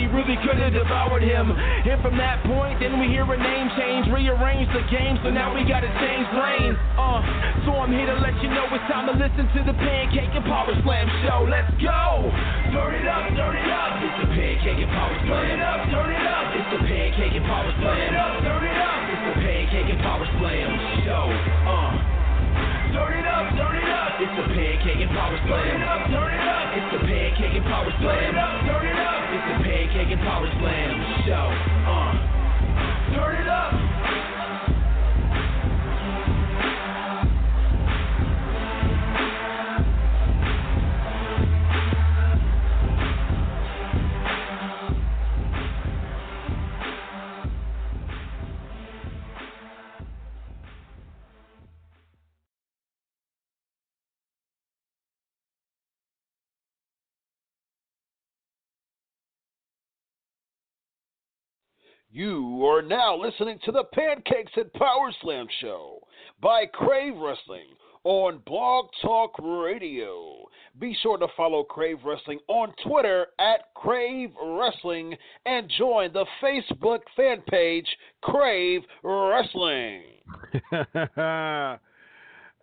He really could have devoured him. And from that point, then we hear a name change, rearrange the game, so now we gotta change lanes. Uh, so I'm here to let you know it's time to listen to the Pancake and Power Slam show. Let's go! Turn it up, turn it up. It's the Pancake and Power Slam. Turn it up, turn it up. It's the Pancake and Power Slam. Turn it up, turn it up. It's the Pancake and Power Slam show. Uh. Up, turn it up. It's the pancake and power slam. Turn it up, turn it up. It's the pancake and power slam. Turn it up, turn it up. It's the pancake and power slam show. Uh. Turn it up. You are now listening to the Pancakes and Power Slam show by Crave Wrestling on Blog Talk Radio. Be sure to follow Crave Wrestling on Twitter at Crave Wrestling and join the Facebook fan page Crave Wrestling.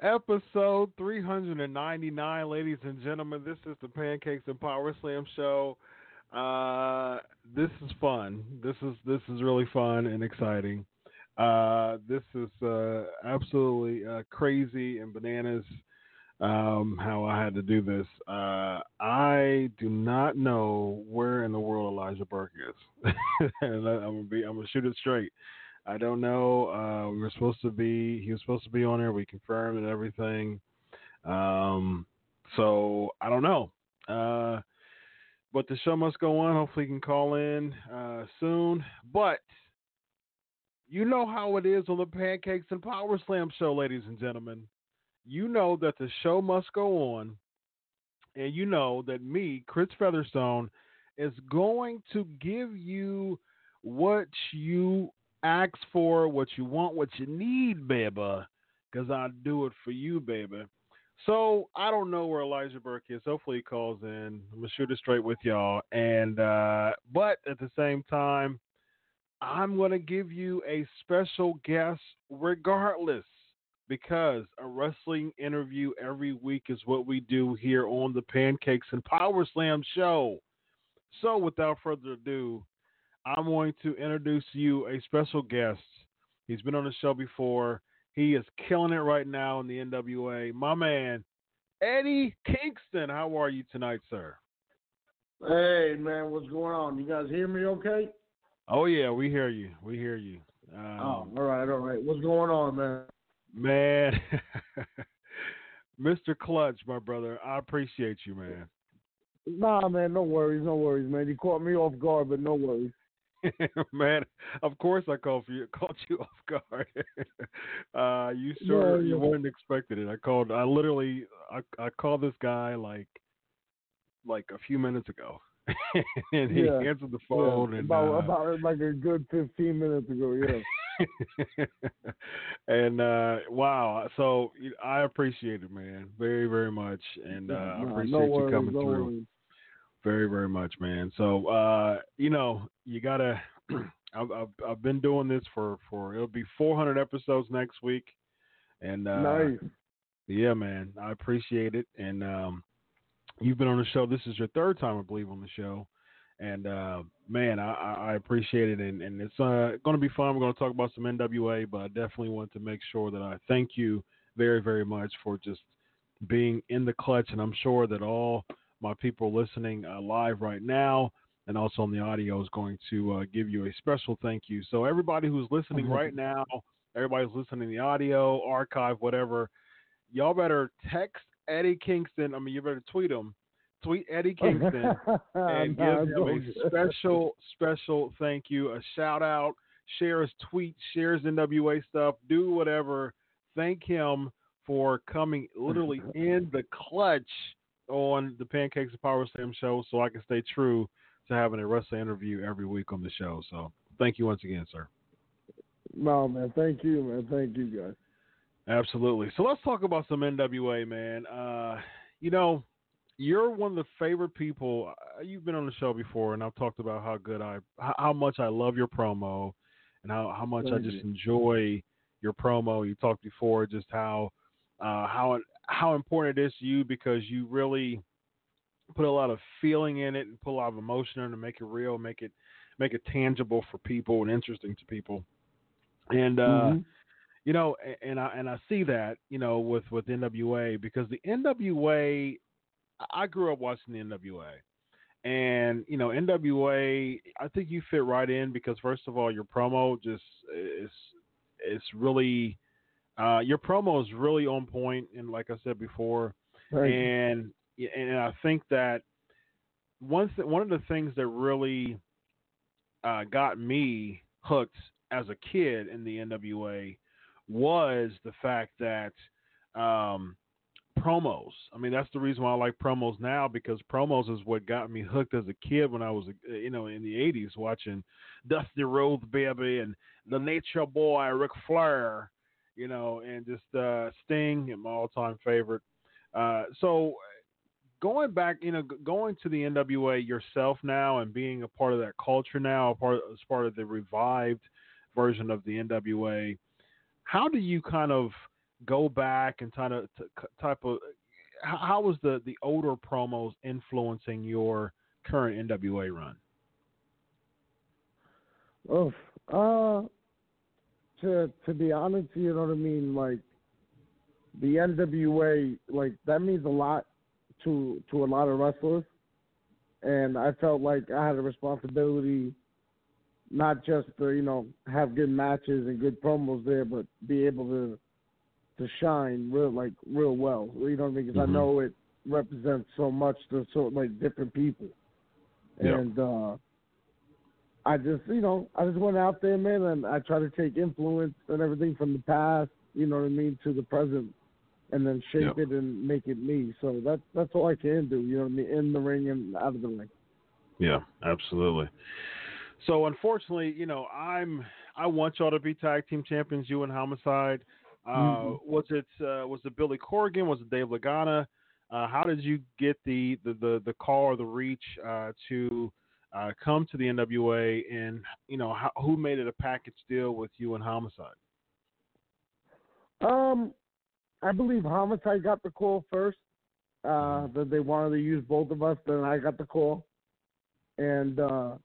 Episode 399, ladies and gentlemen. This is the Pancakes and Power Slam show. Uh, this is fun. This is this is really fun and exciting. Uh, this is uh, absolutely uh, crazy and bananas. Um, how I had to do this. Uh, I do not know where in the world Elijah Burke is, and I, am gonna be I'm gonna shoot it straight. I don't know. Uh, we were supposed to be. He was supposed to be on there. We confirmed and everything. Um, so I don't know. But the show must go on. Hopefully, you can call in uh, soon. But you know how it is on the Pancakes and Power Slam show, ladies and gentlemen. You know that the show must go on, and you know that me, Chris Featherstone, is going to give you what you ask for, what you want, what you need, baby. Because I do it for you, baby. So I don't know where Elijah Burke is. Hopefully he calls in. I'm gonna shoot it straight with y'all. And uh, but at the same time, I'm gonna give you a special guest regardless because a wrestling interview every week is what we do here on the Pancakes and Power Slam show. So without further ado, I'm going to introduce you a special guest. He's been on the show before. He is killing it right now in the NWA. My man, Eddie Kingston. How are you tonight, sir? Hey man, what's going on? You guys hear me okay? Oh yeah, we hear you. We hear you. Um, oh, all right, all right. What's going on, man? Man, Mr. Clutch, my brother, I appreciate you, man. Nah, man, no worries, no worries, man. You caught me off guard, but no worries. man, of course I called for you, caught you off guard. uh, you sure yeah, you weren't expecting it. I called. I literally, I, I called this guy like, like a few minutes ago, and he yeah. answered the phone. Yeah. And about uh, about like a good fifteen minutes ago. Yeah. and uh wow, so I appreciate it, man, very very much, and uh, I appreciate no you worries, coming no through. Worries very very much man. So uh you know you gotta I've, I've, I've been doing this for for it'll be 400 episodes next week. And uh nice. yeah man i appreciate it. And um you've been on the show. This is your third time i believe on the show. And uh man i i appreciate it. And and it's uh going to be fun. We're going to talk about some nwa but i definitely want to make sure that i thank you very very much for just being in the clutch. And i'm sure that all my people listening uh, live right now and also on the audio is going to uh, give you a special thank you. So everybody who's listening Mm-hmm. right now, everybody's listening the audio, archive, whatever, y'all better text Eddie Kingston. I mean, you better tweet him. Tweet Eddie Kingston and give him a special, special thank you, a shout out, share his tweet, share his NWA stuff, do whatever. thank him for coming literally in the clutch on the Pancakes and Power Slam show, so I can stay true to having a wrestling interview every week on the show. So thank you once again, sir. No, man. Thank you, man. Thank you, guys. Absolutely. So let's talk about some NWA, man. Uh, you know, you're one of the favorite people. Uh, you've been on the show before, and I've talked about how good I, how much I love your promo, and how how much Thank I just you. enjoy your promo. You talked before just how uh, how how important it is to you because you really put a lot of feeling in it and put a lot of emotion in it to make it real, make it make it tangible for people and interesting to people. And uh, Mhm. you know, and I and I see that you know with with NWA because the NWA, I grew up watching the NWA, and you know NWA, I think you fit right in because first of all, your promo just is it's really uh, your promo is really on point, and like I said before, and and I think that one th- one of the things that really uh, got me hooked as a kid in the NWA was the fact that um, promos. I mean, that's the reason why I like promos now because promos is what got me hooked as a kid when I was, you know, in the '80s watching Dusty Rhodes Baby and the Nature Boy Ric Flair, you know, and just uh, Sting, my all-time favorite. Uh, so going back, you know, going to the NWA yourself now and being a part of that culture now, a part as part of the revived version of the NWA, how do you kind of go back and kind of type of how, was the the older promos influencing your current NWA run? Oof. Uh, to to be honest, you know what I mean. Like the NWA, like that means a lot to to a lot of wrestlers, and I felt like I had a responsibility, not just to you know have good matches and good promos there, but be able to to shine real like real well. You know what I mean? Because Mhm. I know it represents so much to so like different people, Yeah. and. uh I just, you know, I just went out there, man, and I try to take influence and everything from the past, you know what I mean, to the present, and then shape Yeah. it and make it me. So that's that's all I can do, you know what I mean, in the ring and out of the ring. Yeah, absolutely. So unfortunately, you know, I'm I want y'all to be tag team champions, you and Homicide. Uh, Mhm. Was it uh, was it Billy Corgan? Was it Dave Lagana? Uh, how did you get the the the, the call or the reach uh, to uh, come to the NWA? And you know, how, who made it a package deal with you and Homicide? Um, I believe Homicide got the call first. Uh, that they wanted to use both of us. Then I got the call, and uh,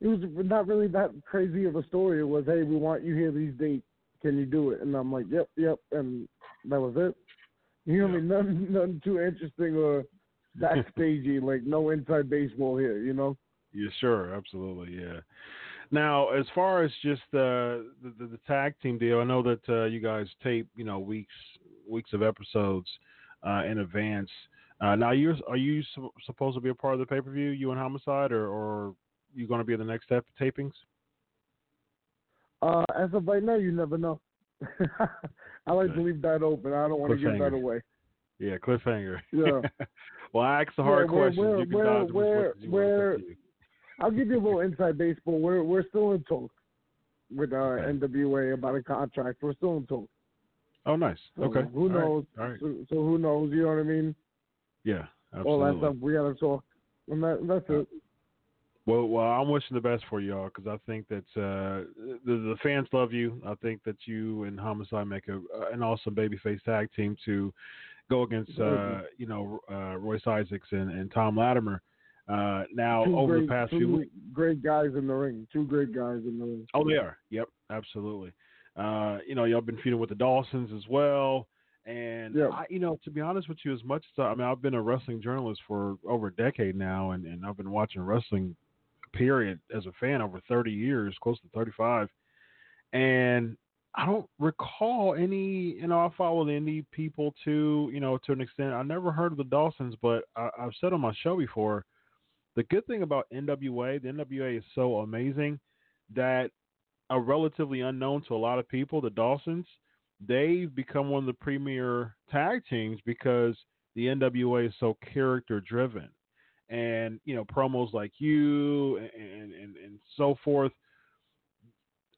it was not really that crazy of a story. It was, hey, we want you here these dates. Can you do it? And I'm like, yep, yep, and that was it. You know what I mean? Nothing, nothing too interesting or backstagey. like no inside baseball here. You know? Yeah, sure, absolutely, yeah. Now, as far as just uh, the, the the tag team deal, I know that uh, you guys tape, you know, weeks weeks of episodes uh, in advance. Uh, now, you are you su- supposed to be a part of the pay per view, you and Homicide, or or you going to be in the next step tapings? Uh, as of right now, you never know. I like to leave that open. I don't want to give that away. Yeah, cliffhanger. Yeah. well, I asked the hard we're- questions. we're- you can we're- dodge them as much we're- as you want. It's up we're- to you. I'll give you a little inside baseball. We're we're still in talks with uh. NWA about a contract. We're still in talks. Oh, nice. So okay. Who All knows? All right. So, so who knows? You know what I mean? Yeah, Absolutely. All that stuff. We gotta talk. And that, that's it. Well, well, I'm wishing the best for y'all because I think that uh, the, the fans love you. I think that you and Homicide make a, an awesome babyface tag team to go against, uh, you know, uh, Royce Isaacs and, and Tom Latimer. Uh, now, Two over great, the past two few weeks, great guys in the ring. Two great guys in the ring. oh, they are. Yep, absolutely. Uh, you know, y'all been feuding with the Dawsons as well. And Yep. I, you know, to be honest with you, as much as I, I mean, I've been a wrestling journalist for over a decade now, and, and I've been watching wrestling period as a fan over 30 years, close to 35. And I don't recall any, you know, I follow the indie people too, you know, to an extent. I never heard of the Dawsons, but I, I've said on my show before, the good thing about NWA, the NWA is so amazing that are relatively unknown to a lot of people, the Dawsons, they've become one of the premier tag teams because the NWA is so character driven, and you know promos like you and and and so forth.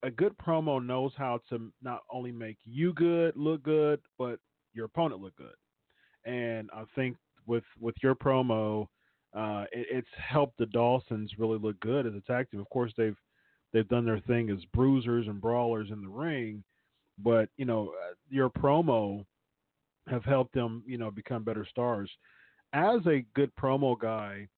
A good promo knows how to not only make you good look good, but your opponent look good. And I think with with your promo, uh, it, it's helped the Dawsons really look good as a tag team. Of course, they've they've done their thing as bruisers and brawlers in the ring, but you know uh, your promo have helped them you know become better stars. As a good promo guy,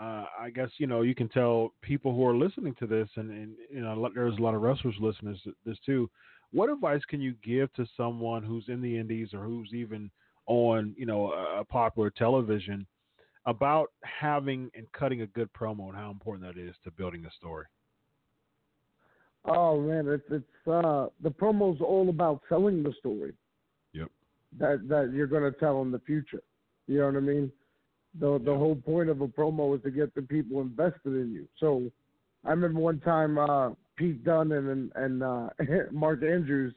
uh, I guess you know you can tell people who are listening to this, and, and you know there's a lot of wrestlers listening to this too. What advice can you give to someone who's in the indies or who's even on you know a, a popular television about having and cutting a good promo and how important that is to building a story? Oh man, it's it's uh the promo's all about selling the story. Yep. That that you're gonna tell in the future. You know what I mean? The the whole point of a promo is to get the people invested in you. So I remember one time uh Pete Dunne and and uh Mark Andrews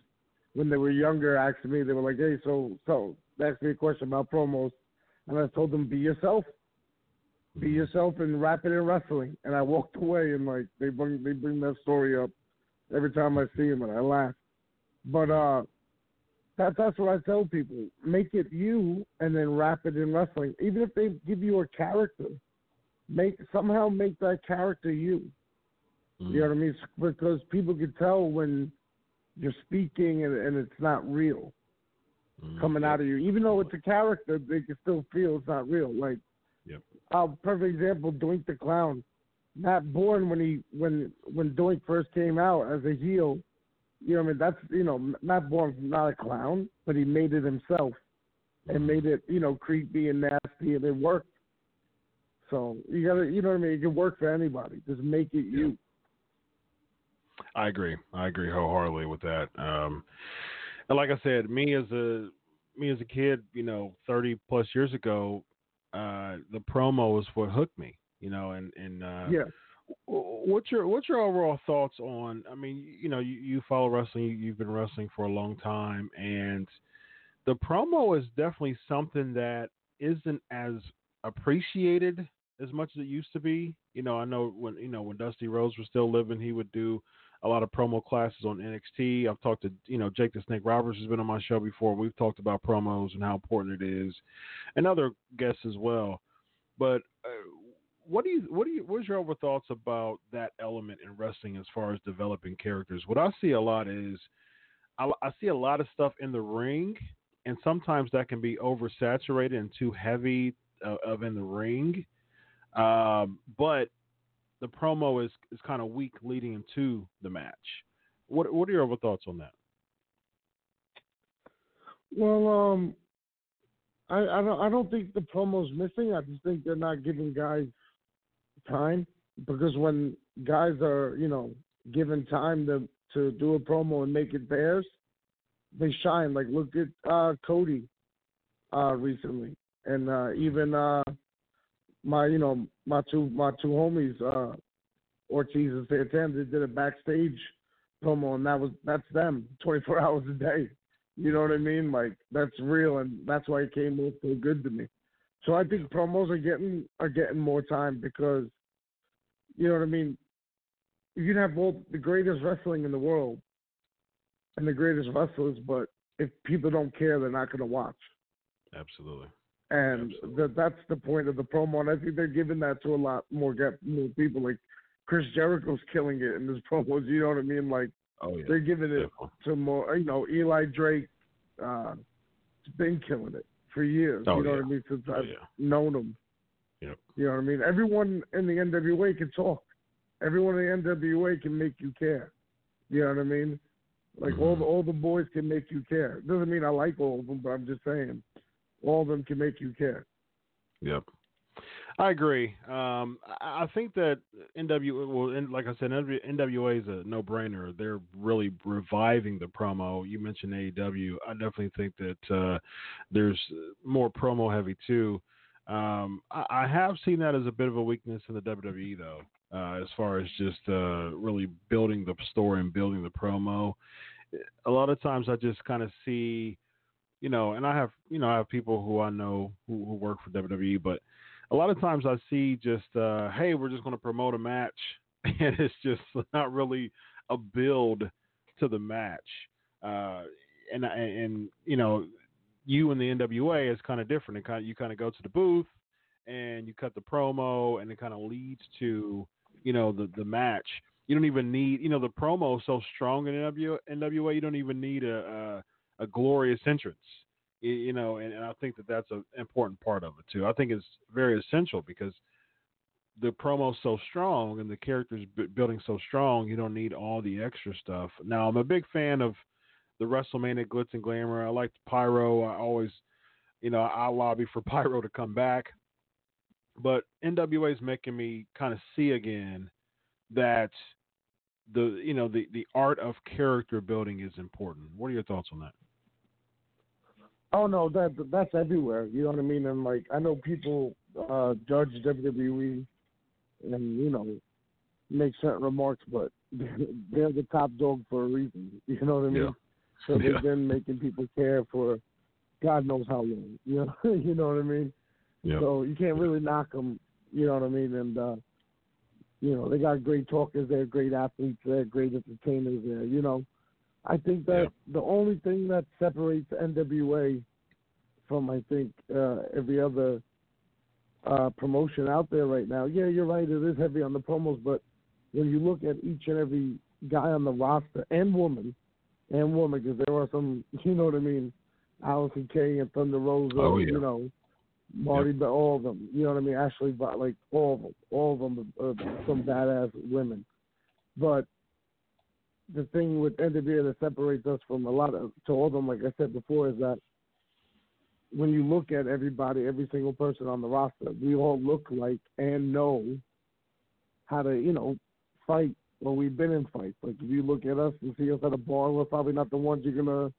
when they were younger asked me, they were like, Hey, so so they asked me a question about promos and I told them, Be yourself. Be Mm-hmm. yourself and wrap it in wrestling and I walked away and like they bring they bring that story up every time I see him and I laugh. But uh that that's what I tell people. Make it you and then wrap it in wrestling. Even if they give you a character, make somehow make that character you. You know what I mean? Because people can tell when you're speaking and, and it's not real Mm-hmm. coming out of you. Even though it's a character, they can still feel it's not real. Like, Yep. uh, perfect example, Doink the Clown. Matt Bourne when he when when Doink first came out as a heel, you know what I mean? That's you know Matt Bourne's not a clown, but he made it himself and made it you know creepy and nasty and it worked. So you gotta you know what I mean? It can work for anybody. Just make it you. I agree. I agree wholeheartedly with that. Um, and like I said, me as a me as a kid, you know, thirty plus years ago, uh, the promo was what hooked me. You know, and and uh, Yeah. what's your what's your overall thoughts on? I mean, you know, you, you follow wrestling. You, you've been wrestling for a long time, and the promo is definitely something that isn't as appreciated as much as it used to be. You know, I know when you know when Dusty Rhodes was still living, he would do a lot of promo classes on NXT. I've talked to you know Jake the Snake Roberts has been on my show before. We've talked about promos and how important it is, and other guests as well. But uh, what do you what do you what's your overall thoughts about that element in wrestling as far as developing characters? What I see a lot is I, I see a lot of stuff in the ring, and sometimes that can be oversaturated and too heavy uh, of in the ring. Um, but the promo is, is kind of weak leading into the match. What what are your thoughts on that? Well, um, I I don't I don't think the promo's missing. I just think they're not giving guys time because when guys are you know given time to to do a promo and make it theirs, they shine. Like look at uh, Cody uh, recently, and uh, even uh, my you know my two my two homies uh, Ortiz and Santana they did a backstage promo, and that was that's them twenty four hours a day. You know what I mean? Like that's real, and that's why it came off so good to me. So I think promos are getting are getting more time because, you know what I mean. You can have all the greatest wrestling in the world, and the greatest wrestlers, but if people don't care, they're not going to watch. Absolutely. And that that's the point of the promo, and I think they're giving that to a lot more get more people. Like Chris Jericho's killing it in his promos. You know what I mean? Like Oh yeah. they're giving it Definitely. to more. You know, Eli Drake uh, has been killing it for years. Oh, you know yeah. what I mean? Since Oh, I've yeah. known him. Yep. You know what I mean? Everyone in the NWA can talk. Everyone in the NWA can make you care. You know what I mean? Like all Mhm. the all the boys can make you care. Doesn't mean I like all of them, but I'm just saying, all of them can make you care. Yep. I agree. Um, I, think that NW, well, like I said, NWA is a no-brainer. They're really reviving the promo. You mentioned AEW. I definitely think that uh, there's more promo heavy too. Um, I, I have seen that as a bit of a weakness in the WWE though, uh, as far as just uh, really building the story and building the promo. a lot of times I just kind of see, you know, and I have you know I have people who I know who, who work for WWE, but a lot of times I see just, uh, hey, we're just going to promote a match, and it's just not really a build to the match. Uh, and and you know, you and the NWA is kind of different. It kind of you kind of go to the booth and you cut the promo, and it kind of leads to you know the the match. You don't even need you know the promo is so strong in NWA. You don't even need a a, a glorious entrance you know, and, and I think that that's an important part of it too. I think it's very essential because the promo's so strong and the characters building so strong, you don't need all the extra stuff. Now, I'm a big fan of the WrestleMania glitz and glamour. I like Pyro. I always, you know, I lobby for Pyro to come back. But NWA is making me kind of see again that the you know the the art of character building is important. What are your thoughts on that? Oh no, that that's everywhere. You know what I mean? And like I know people uh judge WWE and you know make certain remarks, but they're the top dog for a reason. You know what I mean? Yeah. So they've Yeah. been making people care for God knows how long. You know, you know what I mean? Yeah. So you can't really knock them. You know what I mean? And uh you know they got great talkers. They're great athletes. They're great entertainers. There. You know, I think that the only thing that separates NWA from I think uh, every other uh, promotion out there right now. Yeah, you're right. It is heavy on the promos, but when you look at each and every guy on the roster and woman, and woman, because there are some, you know what I mean, Allysin Kay and Thunder Rosa, Oh, yeah. you know, Marty, but all of them, you know what I mean, Ashley, but like all of them, all of them are some badass women. But the thing with NWA that separates us from a lot of to all of them, like I said before, is that when you look at everybody, every single person on the roster, we all look like and know how to, you know, fight. Well, we've been in fights. Like if you look at us and see us at a bar, we're probably not the ones you're gonna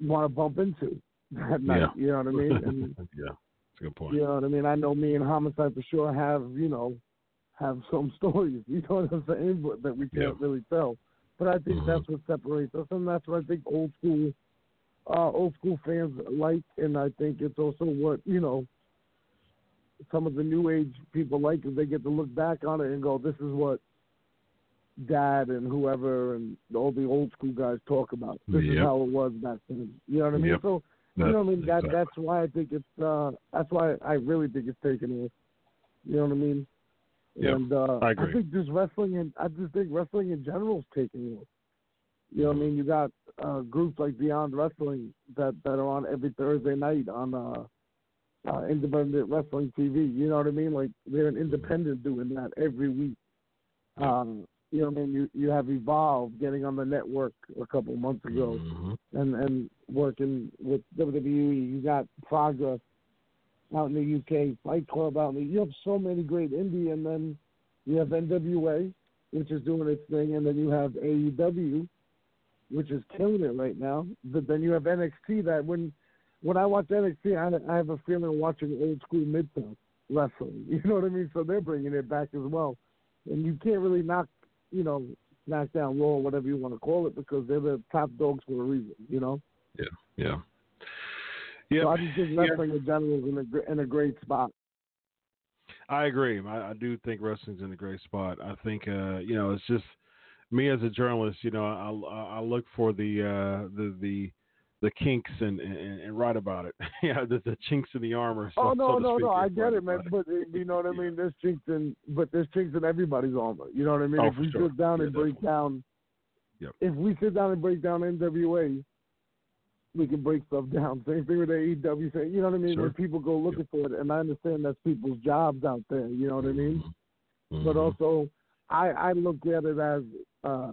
want to bump into that night. Yeah. You know what I mean? And yeah, that's a good point. you know what I mean? I know me and Homicide for sure have, you know, have some stories, you know what I'm saying, but that we can't Yeah. really tell. But I think Mhm. that's what separates us, and that's what I think old school, uh, old school fans like, and I think it's also what you know. Some of the new age people like is they get to look back on it and go, "This is what Dad and whoever and all the old school guys talk about. This is how it was back then." You know what I mean? Yep. So you know what I mean? That Exactly. that's why I think it's uh that's why I really think it's taken off. You know what I mean? Yeah, and uh I agree. think just wrestling and I just think wrestling in general is taking off. You know what I mean? You got uh groups like Beyond Wrestling that that are on every Thursday night on uh uh independent wrestling TV. You know what I mean? Like they're an independent doing that every week. Um you know what I mean? You you have Evolve getting on the network a couple months ago Mhm. and and working with WWE. You got Progress out in the UK, Fight Club out in the. You have so many great indie, and then you have NWA, which is doing its thing, and then you have AEW, which is killing it right now. But then you have NXT. That when when I watch NXT, I, I have a feeling watching old school mid South wrestling. You know what I mean? So they're bringing it back as well, and you can't really knock, you know, SmackDown, Raw, whatever you want to call it, because they're the top dogs for a reason. You know. Yeah, yeah, yeah. So I just think wrestling in general is in a in a great spot. I agree. I, I do think wrestling's in a great spot. I think uh, you know it's just me as a journalist. You know, I, I, I look for the uh, the the the kinks and, and, and write about it. yeah, the, the chinks in the armor. So, oh no, so no, speak, no! I get it, man. about But uh, you know what I mean. There's chinks in, but there's chinks in everybody's armor. You know what I mean? Oh, if we sure. sit down Yeah, and break down, Yep. if we sit down and break down NWA, we can break stuff down. Same thing with AEW. Say, you know what I mean? Sure. When people go looking for it, and I understand that's people's jobs out there. You know what I mean? Mhm. But also, I I look at it as uh,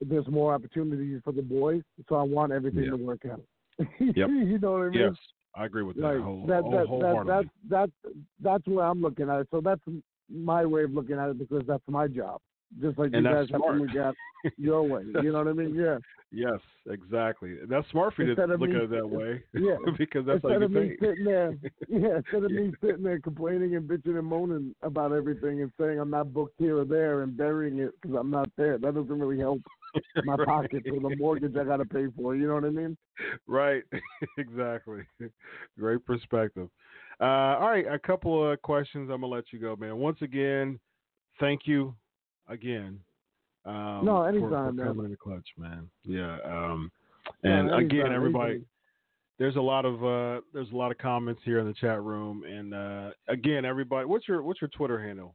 there's more opportunities for the boys, so I want everything Yeah. to work out. Yep. you know what I mean? yes, I agree with that. like whole, that, whole, that, that, wholeheartedly. that, that, that's where I'm looking at it. So that's my way of looking at it because that's my job. Just like And you guys have to smart. look at your way. You know what I mean? Yeah. Yes, exactly. That's smart for you to Instead of look me- at it that way. Yeah. because that's how instead you of get me sitting there, yeah, instead of me sitting there complaining and bitching and moaning about everything and saying I'm not booked here or there and burying it because I'm not there, that doesn't really help. my Right. pocket for the mortgage I got to pay for. You know what I mean? Right. exactly. Great perspective. Uh, all right, a couple of questions. I'm gonna let you go, man. Once again, thank you again. Um, No, for- anytime, for, man. coming in the clutch, man. Yeah. Um, Yeah, and anytime, again, everybody, there's a lot of uh, there's a lot of comments here in the chat room, and uh, again, everybody, what's your what's your Twitter handle?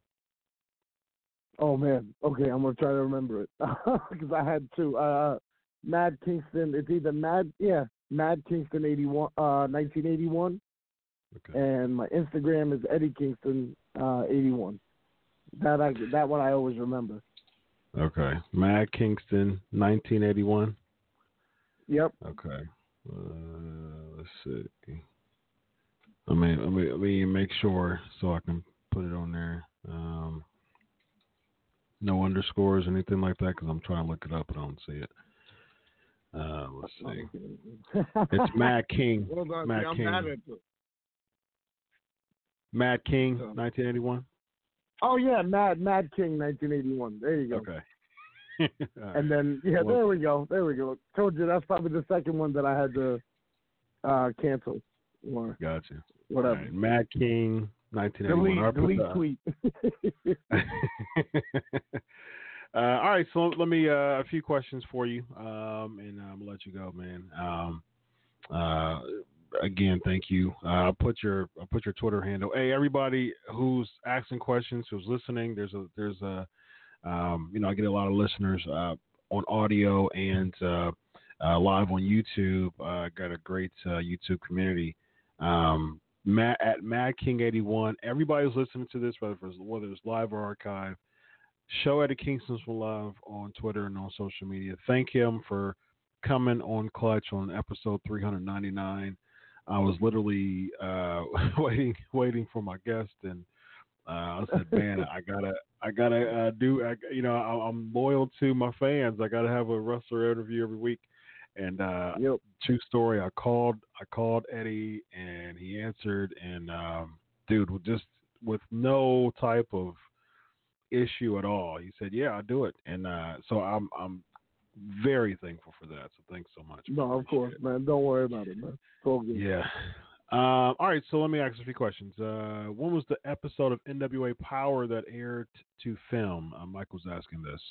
Oh man. Okay, I'm gonna try to remember it because I had two. Uh, Mad Kingston. It's either Mad, yeah, Mad Kingston 81, uh, 1981, Okay. and my Instagram is Eddie Kingston uh, 81. That I that one I always remember. Okay. Mad Kingston, 1981. Yep. Okay. Uh, let's see. Let me let me let me make sure so I can put it on there. Um, no underscores, or anything like that, because I'm trying to look it up and I don't see it. Uh, let's see. It's Mad King. Hold on, Mad King. mad at it. Mad King, 1981. Oh yeah, Mad Mad King 1981. There you go. Okay. And then yeah, Well- there we go. There we go. Told you that's probably the second one that I had to uh cancel or Gotcha. whatever. Right. Mad King, 1981. Delete delete tweet. uh, all right, so let me uh, a few questions for you, um, and I'm gonna let you go, man. Um, uh, again, thank you. Uh, I'll put your I'll put your Twitter handle. Hey, everybody who's asking questions, who's listening, there's a there's a um, you know I get a lot of listeners uh, on audio and uh, uh, live on YouTube. Uh, got a great uh, YouTube community. Um, Matt at Mad King eighty one. Everybody's listening to this, whether it's, whether it's live or archive. Show Eddie Kingston's for Love on Twitter and on social media. Thank him for coming on Clutch on episode three hundred ninety nine. I was literally uh, waiting waiting for my guest, and uh, I said, "Man, I gotta I gotta uh, do. I, you know, I, I'm loyal to my fans. I gotta have a wrestler interview every week." And uh, Yep. true story. I called I called Eddie and he answered and um, dude with just with no type of issue at all. He said, "Yeah, I'll do it." And uh, so I'm I'm very thankful for that. So thanks so much. No, of course, it. man. Don't worry about it, man. It's all good. Yeah. Um, all right, so let me ask a few questions. Uh, when was the episode of NWA Power that aired to film? Uh, Mike was asking this.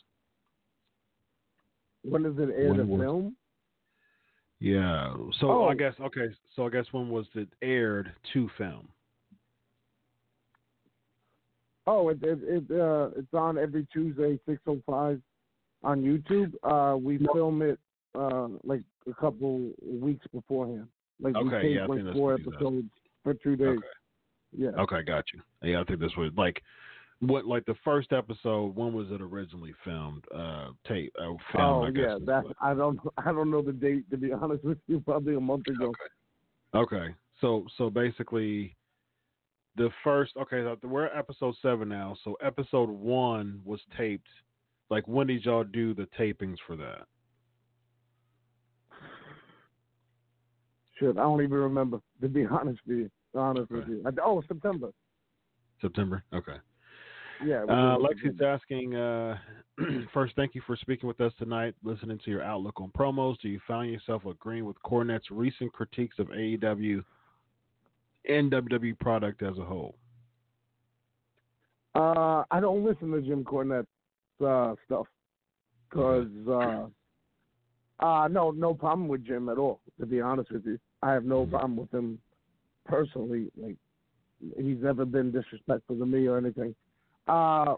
When does it air When the was- film? Yeah. So Oh. I guess okay. So I guess when was it aired to film? Oh, it it, it uh it's on every Tuesday six oh five on YouTube. Uh we film it uh like a couple weeks beforehand. Like we Okay, tape yeah, like four what he does. episodes for two days. Okay. Yeah. Okay, got you. Yeah, I think this was like what like the first episode. When was it originally filmed? Uh, tape. Uh, filmed, oh I guess yeah, that what- I don't I don't know the date to be honest with you. Probably a month ago. Okay. So so basically, the first okay, so we're at episode seven now. So episode one was taped. Like when did y'all do the tapings for that? Shit, I don't even remember to be honest with you. Honest with you. I, oh, September. September. Okay. Yeah. Uh, Lexi's asking, uh, first, thank you for speaking with us tonight, listening to your outlook on promos. Do you find yourself agreeing with Cornette's recent critiques of AEW and WWE product as a whole? Uh, I don't listen to Jim Cornette uh, stuff because uh, uh, no, no problem with Jim at all. To be honest with you, I have no Mhm. problem with him personally. Like he's never been disrespectful to me or anything. Uh,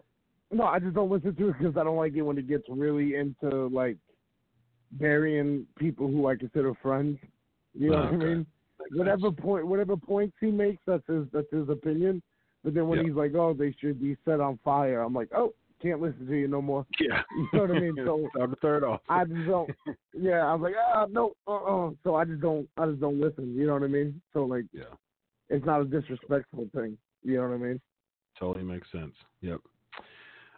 no, I just don't listen to it because I don't like it when it gets really into like burying people who I consider friends. You know what I Okay. mean? whatever point whatever points he makes that's his that's his opinion but then when Yeah. he's like oh they should be set on fire i'm like oh can't listen to you no more Yeah. you know what i mean so Time to third off. i just don't yeah i'm like ah no uh-uh. so i just don't i just don't listen you know what i mean so like Yeah. it's not a disrespectful thing you know what i mean Totally makes sense. Yep.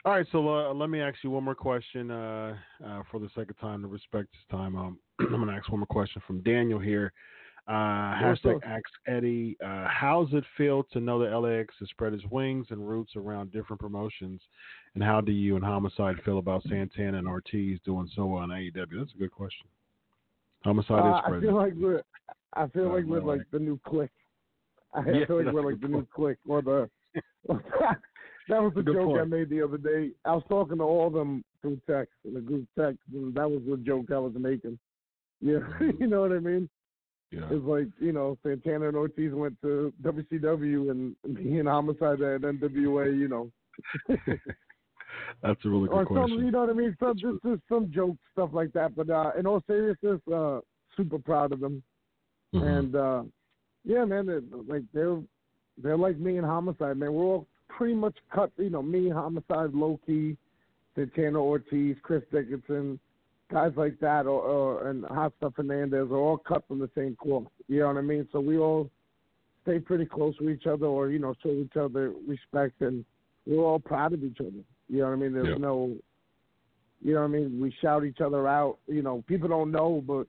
All right, so uh, let me ask you one more question uh, uh, for the of time to respect this time. Um, I'm going to ask one more question from Daniel here. Uh, hashtag up? Ask Eddie. Uh, how's it feel to know that LAX has spread its wings and roots around different promotions? And how do you and Homicide feel about Santana and Ortiz doing so well in AEW? That's a good question. Homicide Uh, is I feel like we're, I feel like we're like the new Kliq. I Yeah, feel like we're like the new Kliq or the. that was the joke I made the other day. I was talking to all of them through text in the group text, and that was the joke I was making. Yeah, you know what I mean? Yeah. It's like you know Santana and Ortiz went to WCW, and me and Homicide at NWA. You know, That's a really or good some, question. you know what I mean? Some just, just some jokes, stuff like that. But uh, in all seriousness, uh, super proud of them. Mhm. And uh, yeah, man, they're, like they're they're like me and Homicide, man. We're all pretty much cut. You know, me, and Homicide, Low Ki, Santana Ortiz, Chris Dickinson, guys like that, or, or and Stuff Fernandez are all cut from the same cloth. You know what I mean? So we all stay pretty close with each other, or you know, show each other respect, and we're all proud of each other. You know what I mean? There's Yeah. no, you know what I mean? We shout each other out. You know, people don't know, but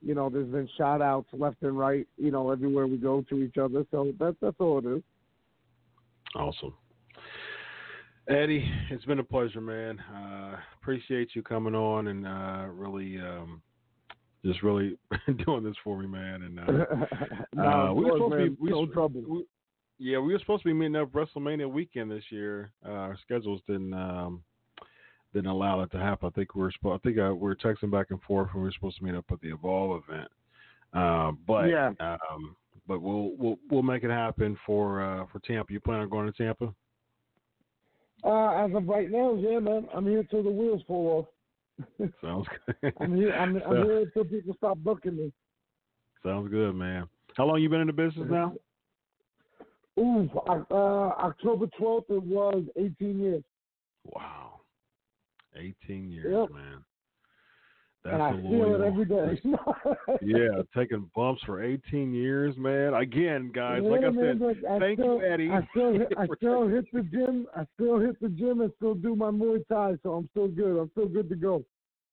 you know, there's been shout outs left and right, you know, everywhere we go to each other. So that's that's all it is. Awesome. Eddie, it's been a pleasure, man. Uh, appreciate you coming on and uh, really, um, just really doing this for me, man. And uh, no, Uh, we were supposed to be- we no trouble. we- yeah, we were supposed to be meeting up WrestleMania weekend this year. Uh, our schedules didn't um, didn't allow that to happen. I think we were supposed. I think uh, we were texting back and forth, and we were supposed to meet up at the Evolve event. Uh, but Yeah. um, but we'll we'll we'll make it happen for uh, for Tampa. You plan on going to Tampa? Uh, as of right now, yeah, man, I'm here till the wheels fall off. Sounds good. I'm here. I'm, I'm So- here until people stop booking me. Sounds good, man. How long you been in the business now? Ooh, uh, October 12th, it was 18 years. Wow, eighteen years, Yep. man. That's and I feel it every day. yeah, taking bumps for 18 years, man. Again, guys, like I man, said, I thank still, you, Eddie. I still, hit, I still hit the gym. I still hit the gym and still do my Muay Thai, so I'm still good. I'm still good to go.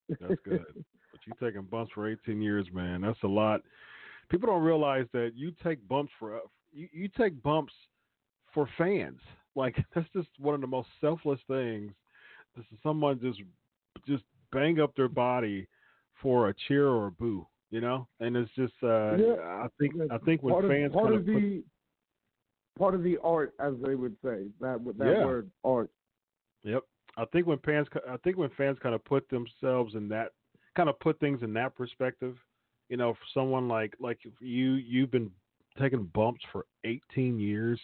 That's good. But you taking bumps for 18 years, man. That's a lot. People don't realize that you take bumps for uh, you, you take bumps for fans. Like that's just one of the most selfless things. This is someone just just bang up their body for a cheer or a boo, you know. And it's just uh Yeah. I think I think when part fans of, part kind of of put, the part of the art, as they would say, that that Yeah. word art. Yep. I think when fans, I think when fans kind of put themselves in that, kind of put things in that perspective, you know, for someone like like you, you've been taking bumps for 18 years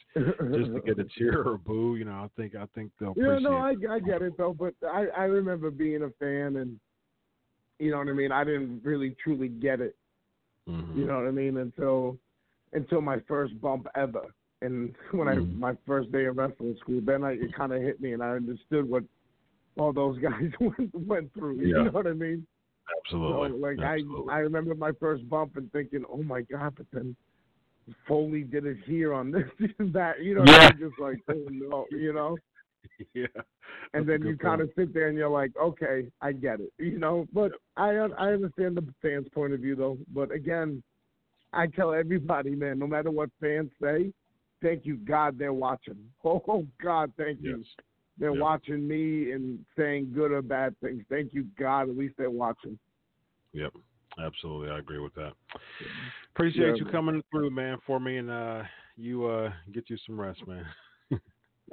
just to get a cheer or a boo. You know, I think I think they'll Yeah, no, I, I get it though, but I I remember being a fan and you know what I mean. I didn't really truly get it. Mhm. You know what I mean until until my first bump ever, and when Mhm. I my first day of wrestling school, then I it kind of hit me and I understood what all those guys went went through. You Yeah. know what I mean? Absolutely. So, like Absolutely. I I remember my first bump and thinking, oh my god, but then Foley did it here on this and that. You know, Yeah. you're just like, oh no, you know. yeah. and then you kind of sit there and you're like, okay, I get it, you know. But I I understand the fans' point of view though. But again, I tell everybody, man, no matter what fans say, thank you God they're watching. Oh God, thank you. They're watching me and saying good or bad things. Thank you God, at least they're watching. Yep. Absolutely, I agree with that. Appreciate Yeah, you coming through, man, for me, and uh, you uh, get you some rest, man.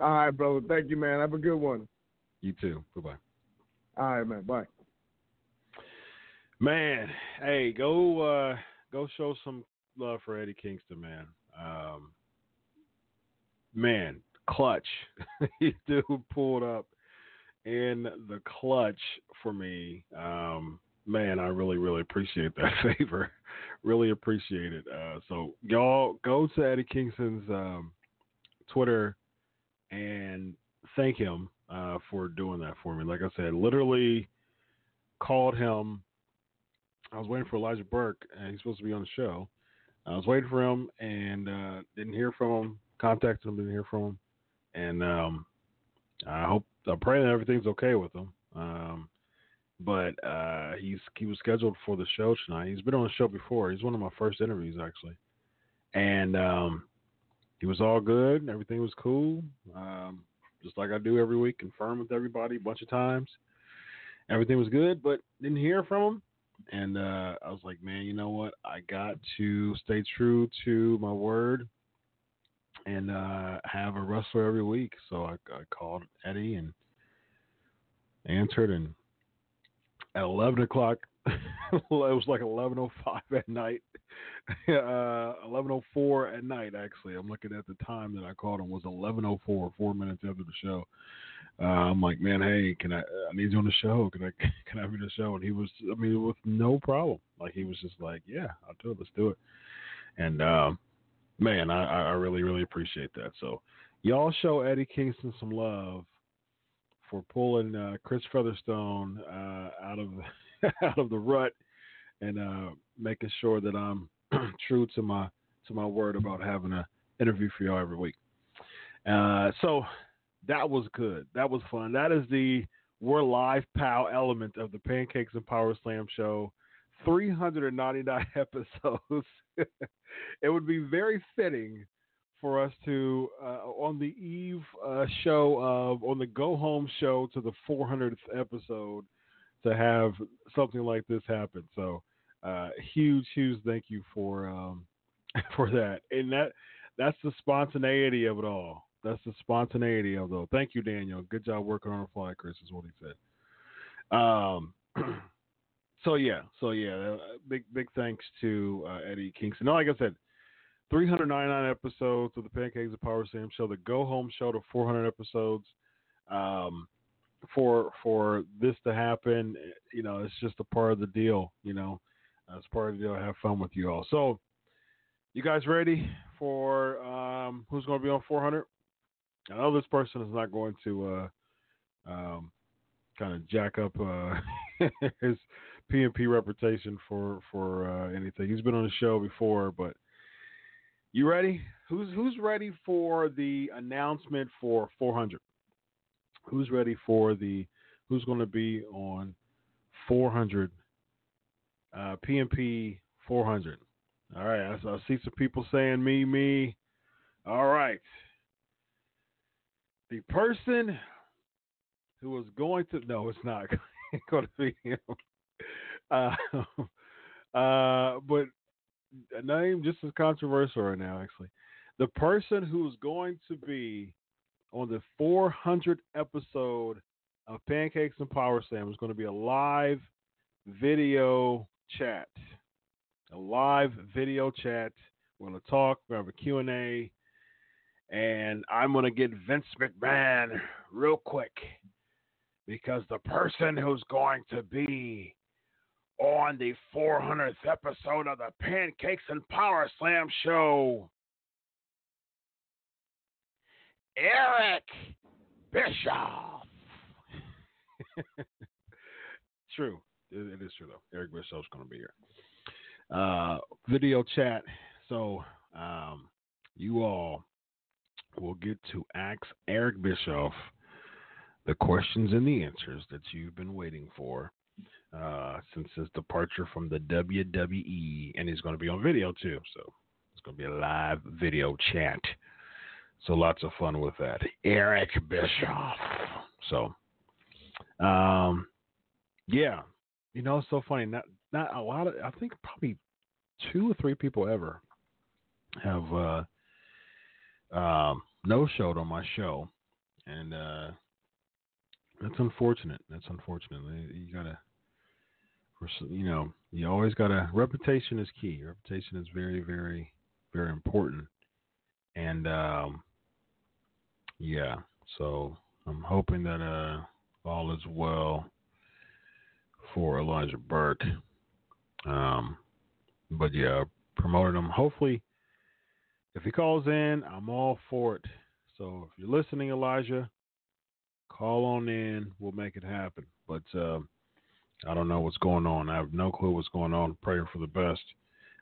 All right, brother. Thank you, man. Have a good one. You too. Bye bye. All right, man. Bye. Man, hey, go uh go show some love for Eddie Kingston, man. Um man, clutch. he dude pulled up in the clutch for me. Um man, I really, really appreciate that favor. really appreciate it. Uh so y'all go to Eddie Kingston's um Twitter and thank him uh for doing that for me. Like I said, literally called him I was waiting for Elijah Burke, and he's supposed to be on the show. I was waiting for him and uh, didn't hear from him. Contacted him, didn't hear from him, and um, I hope I pray that everything's okay with him. Um, but uh, he's he was scheduled for the show tonight. He's been on the show before. He's one of my first interviews actually, and um, he was all good. Everything was cool, um, just like I do every week. Confirm with everybody a bunch of times. Everything was good, but didn't hear from him. And uh, I was like, man, you know what? I got to stay true to my word and uh, have a wrestler every week. So I, I called Eddie and answered, and at 11 o'clock, it was like 11:05 at night, uh, 11:04 at night. Actually, I'm looking at the time that I called him was 11:04, four minutes after the show. Uh, I'm like, man, hey, can I? I need you on the show. Can I? Can I be on the show? And he was, I mean, with no problem. Like he was just like, yeah, I'll do it. Let's do it. And um, man, I, I really, really appreciate that. So y'all show Eddie Kingston some love for pulling uh, Chris Featherstone uh, out of out of the rut and uh, making sure that I'm true to my to my word about having an interview for y'all every week. Uh, so that was good. That was fun. That is the we're live pal element of the Pancakes and Power Slam show. 399 episodes. it would be very fitting for us to uh, on the eve uh, show of on the go home show to the 400th episode to have something like this happen. So uh, huge, huge thank you for um, for that, and that that's the spontaneity of it all. That's the spontaneity of it all. Thank you, Daniel. Good job working on the fly, Chris. Is what he said. Um, so yeah, so yeah, uh, big big thanks to uh, Eddie Kingston. Now, like I said, 399 episodes of the Pancakes of Power Slam show, the Go Home show to 400 episodes. Um, for for this to happen, you know, it's just a part of the deal. You know, it's part of the deal. Have fun with you all. So, you guys ready for um, who's going to be on 400? I know this person is not going to uh, um, kind of jack up uh, his PNP reputation for for uh, anything. He's been on the show before, but you ready? Who's who's ready for the announcement for 400? Who's ready for the who's going to be on 400 uh, PNP 400? All right, I, I see some people saying me, me. All right, the person who was going to no, it's not going to be him. Uh, uh, but a name just as controversial right now, actually. The person who's going to be on the 400 episode of Pancakes and Power Slam is going to be a live video chat. A live video chat. We're going to talk. We're going to have a Q&A. And I'm going to get Vince McMahon real quick because the person who's going to be on the 400th episode of the Pancakes and Power Slam show. Eric Bischoff. true. It, is true, though. Eric Bischoff's going to be here. Uh, video chat. So, um, you all will get to ask Eric Bischoff the questions and the answers that you've been waiting for uh, since his departure from the WWE, and he's going to be on video too. So it's going to be a live video chat. So lots of fun with that. Eric Bischoff. So, um, yeah, you know, it's so funny. Not not a lot of. I think probably two or three people ever have uh, um, no showed on my show, and uh, that's unfortunate. That's unfortunate. You gotta you know, you always got to reputation is key. Reputation is very, very, very important. And um, yeah, so I'm hoping that uh, all is well for Elijah Burke. Um, but yeah, promoting him. Hopefully, if he calls in, I'm all for it. So if you're listening, Elijah, call on in. We'll make it happen. But uh, I don't know what's going on. I have no clue what's going on. Praying for the best.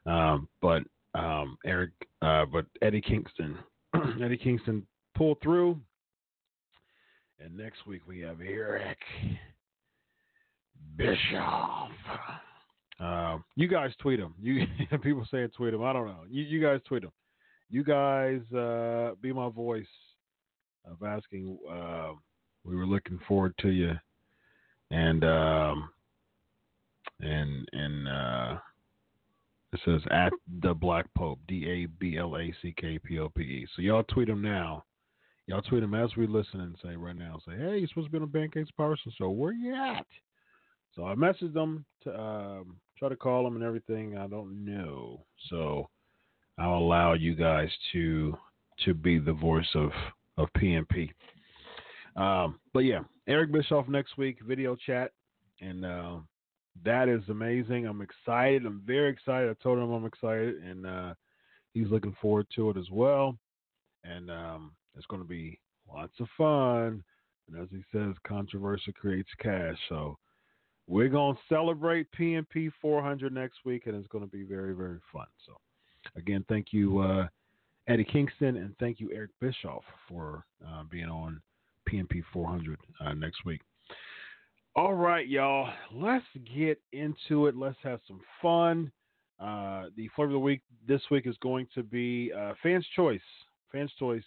Um, but um, Eric, uh, but Eddie Kingston, Eddie Kingston pulled through. And next week we have Eric Bischoff. Uh, you guys tweet him. You people saying tweet him. I don't know. You you guys tweet him. You guys uh, be my voice of asking. Uh, we were looking forward to you, and um, and and uh, it says at the Black Pope D A B L A C K P O P E. So y'all tweet him now. Y'all tweet them as we listen and say right now. Say hey, you're supposed to be on Pancakes Parson. So where you at? So I messaged them to um, try to call them and everything. I don't know. So I'll allow you guys to to be the voice of of PNP. Um, but yeah, Eric Bischoff next week video chat, and uh, that is amazing. I'm excited. I'm very excited. I told him I'm excited, and uh, he's looking forward to it as well. And um, it's going to be lots of fun. And as he says, controversy creates cash. So we're going to celebrate PNP 400 next week, and it's going to be very, very fun. So, again, thank you, uh, Eddie Kingston, and thank you, Eric Bischoff, for uh, being on PNP 400 uh, next week. All right, y'all, let's get into it. Let's have some fun. Uh, the flavor of the week this week is going to be uh, Fans Choice. Fans Choice.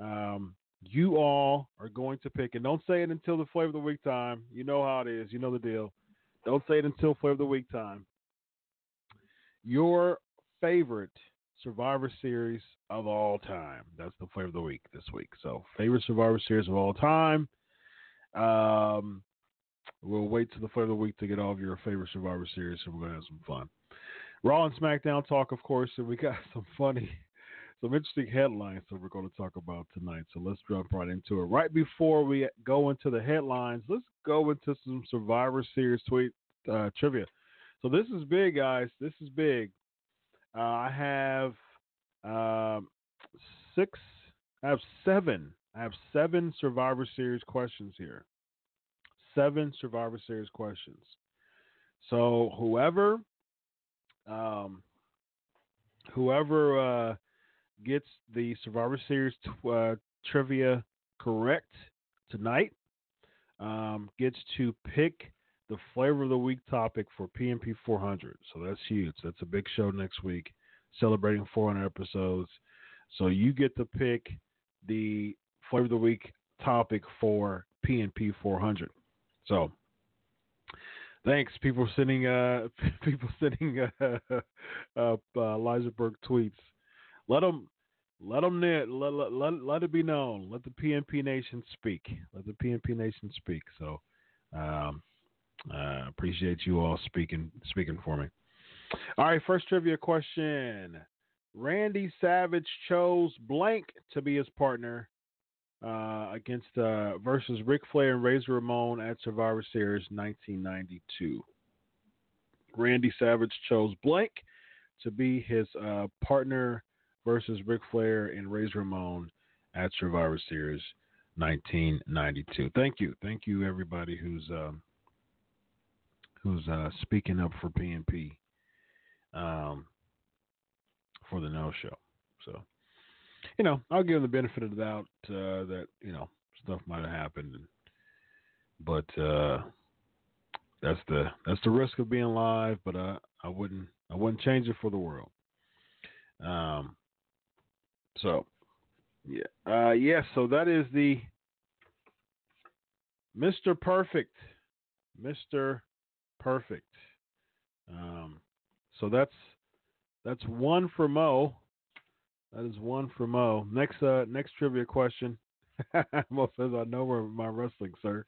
Um, you all are going to pick, and don't say it until the flavor of the week time. You know how it is. You know the deal. Don't say it until flavor of the week time. Your favorite Survivor Series of all time. That's the flavor of the week this week. So, favorite Survivor Series of all time. Um, we'll wait till the flavor of the week to get all of your favorite Survivor Series, and we're gonna have some fun. Raw and SmackDown talk, of course, and we got some funny some interesting headlines that we're going to talk about tonight. So let's jump right into it. Right before we go into the headlines, let's go into some Survivor Series tweet uh, trivia. So this is big, guys. This is big. Uh, I have um, six. I have seven. I have seven Survivor Series questions here. Seven Survivor Series questions. So whoever, um, whoever uh, gets the Survivor Series uh, trivia correct tonight um, gets to pick the flavor of the week topic for PNP 400. So that's huge. That's a big show next week, celebrating 400 episodes. So you get to pick the flavor of the week topic for PNP 400. So thanks people sending uh people sending uh, uh, uh Elijah Burke tweets let them let them let, let, let, let it be known. Let the PNP Nation speak. Let the PNP Nation speak. So, um, uh, appreciate you all speaking speaking for me. All right, first trivia question. Randy Savage chose blank to be his partner uh, against uh, versus Ric Flair and Razor Ramon at Survivor Series 1992. Randy Savage chose blank to be his uh, partner versus Ric Flair and Razor Ramon at Survivor Series 1992. Thank you, thank you everybody who's um, who's uh, speaking up for PNP um, for the No Show. So, you know, I'll give them the benefit of the doubt uh, that you know stuff might have happened, but uh, that's the that's the risk of being live. But uh, I wouldn't I wouldn't change it for the world. Um, so, yeah, uh, yeah. So that is the Mr. Perfect, Mr. Perfect. Um, so that's that's one for Mo. That is one for Mo. Next, uh, next trivia question. Mo says, "I know where my wrestling, sir."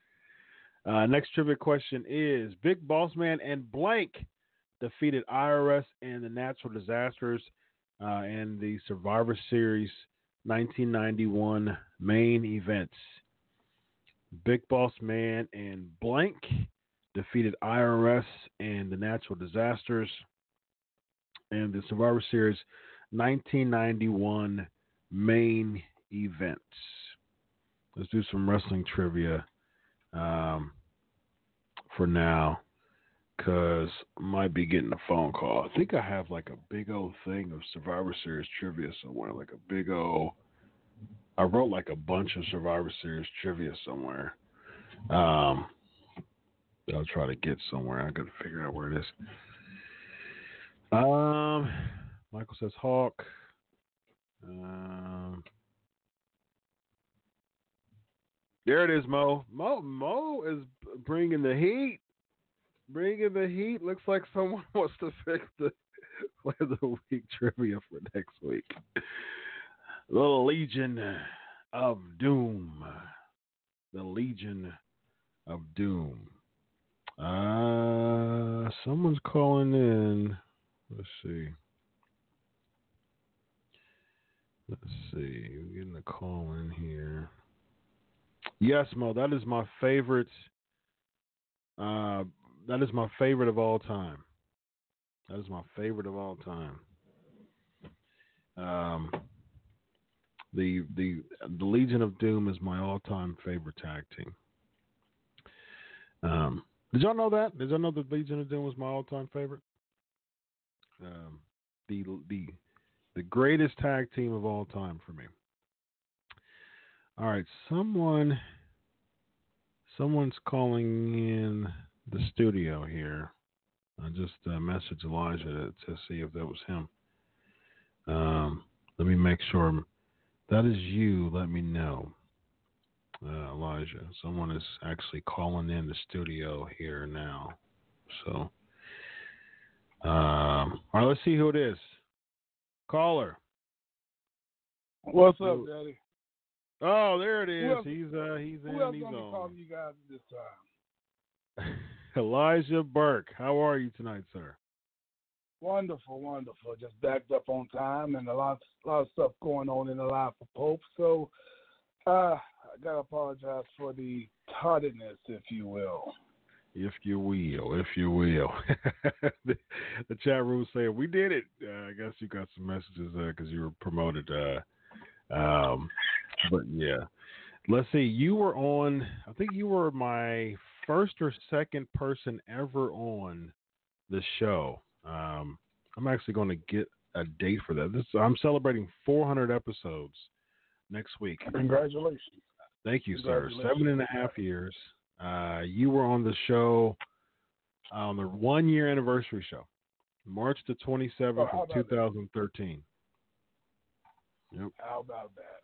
Uh, next trivia question is: Big Boss Man and Blank defeated IRS and the Natural Disasters uh, and the Survivor Series 1991 main events. Big Boss Man and Blank defeated IRS and the Natural Disasters and the Survivor Series 1991 main events. Let's do some wrestling trivia um, for now because might be getting a phone call. I think I have like a big old thing of Survivor Series trivia somewhere, like a big old. I wrote like a bunch of Survivor Series trivia somewhere. Um, I'll try to get somewhere. I got to figure out where it is. Um, Michael says Hawk. Um, there it is, Mo. Mo Mo is bringing the heat. Bringing the heat. Looks like someone wants to fix the play of the week trivia for next week. The Legion of Doom. The Legion of Doom. Uh, someone's calling in. Let's see. Let's see. We're getting a call in here. Yes, Mo, that is my favorite. Uh, that is my favorite of all time. That is my favorite of all time. Um, the the the Legion of Doom is my all-time favorite tag team. Um, did y'all know that? Did y'all know the Legion of Doom was my all-time favorite? Um, the the the greatest tag team of all time for me. All right, someone someone's calling in the studio here. I just uh, messaged Elijah to, to, see if that was him. Um, let me make sure that is you. Let me know, uh, Elijah. Someone is actually calling in the studio here now. So, um, all right, let's see who it is. Caller. What's up, Daddy? Oh, there it is. Else, he's uh he's in. Who else he's on. on. you guys this time? Elijah Burke. How are you tonight, sir? Wonderful, wonderful. Just backed up on time and a lot, lot of stuff going on in the life of Pope. So, uh, I gotta apologize for the tardiness, if you will. If you will, if you will. the, the, chat room saying we did it. Uh, I guess you got some messages there because you were promoted. Uh, um, but yeah, let's see. You were on. I think you were my first or second person ever on the show. Um, I'm actually going to get a date for that. This I'm celebrating 400 episodes next week. Congratulations. Thank you, sir. Seven and a half years. Uh, you were on the show on the one year anniversary show, March the 27th oh, of 2013. That? Yep. How about that?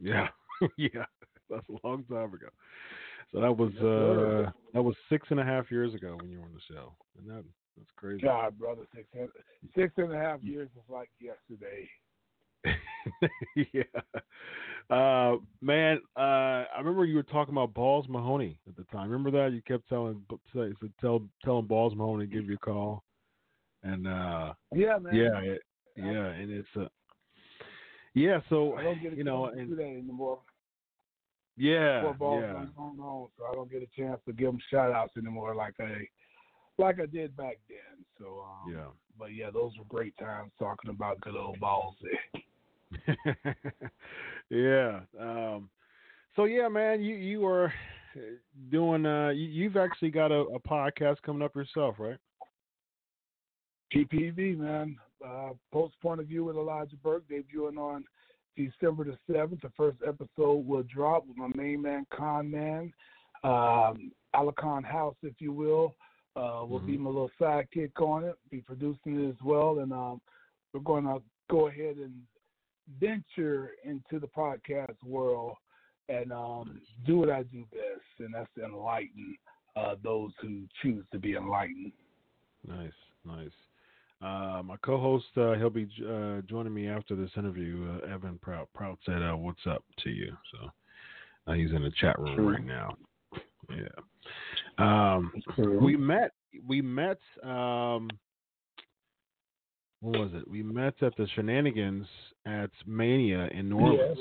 Yeah, yeah, that's a long time ago. So that was uh, that was six and a half years ago when you were on the show, and that that's crazy. God, brother, six six and a half years is like yesterday. yeah. Uh, man, uh, I remember you were talking about Balls Mahoney at the time. Remember that? You kept telling tell telling Balls Mahoney to give you a call. And uh, yeah, man. Yeah, it, yeah, and it's uh, yeah. So I don't get a you know, and, anymore. Yeah, yeah. Going on, so I don't get a chance to give them shout outs anymore like I like I did back then. So um, yeah, but yeah, those were great times talking about good old balls. yeah. Um, so yeah, man, you you are doing. Uh, you, have actually got a, a, podcast coming up yourself, right? PPV, man. Uh, Pope's point of view with Elijah Burke debuting on December the seventh. The first episode will drop with my main man, Con Man, um, Alakon House, if you will. Uh, will mm-hmm. be my little sidekick on it. Be producing it as well, and um, we're going to go ahead and venture into the podcast world and um, do what I do best, and that's enlighten uh, those who choose to be enlightened. Nice, nice. Uh, my co-host, uh, he'll be uh, joining me after this interview. Uh, Evan Prout. Prout said, uh, "What's up to you?" So uh, he's in the chat room right now. Yeah. Um, we met. We met. Um, what was it? We met at the Shenanigans at Mania in New Orleans.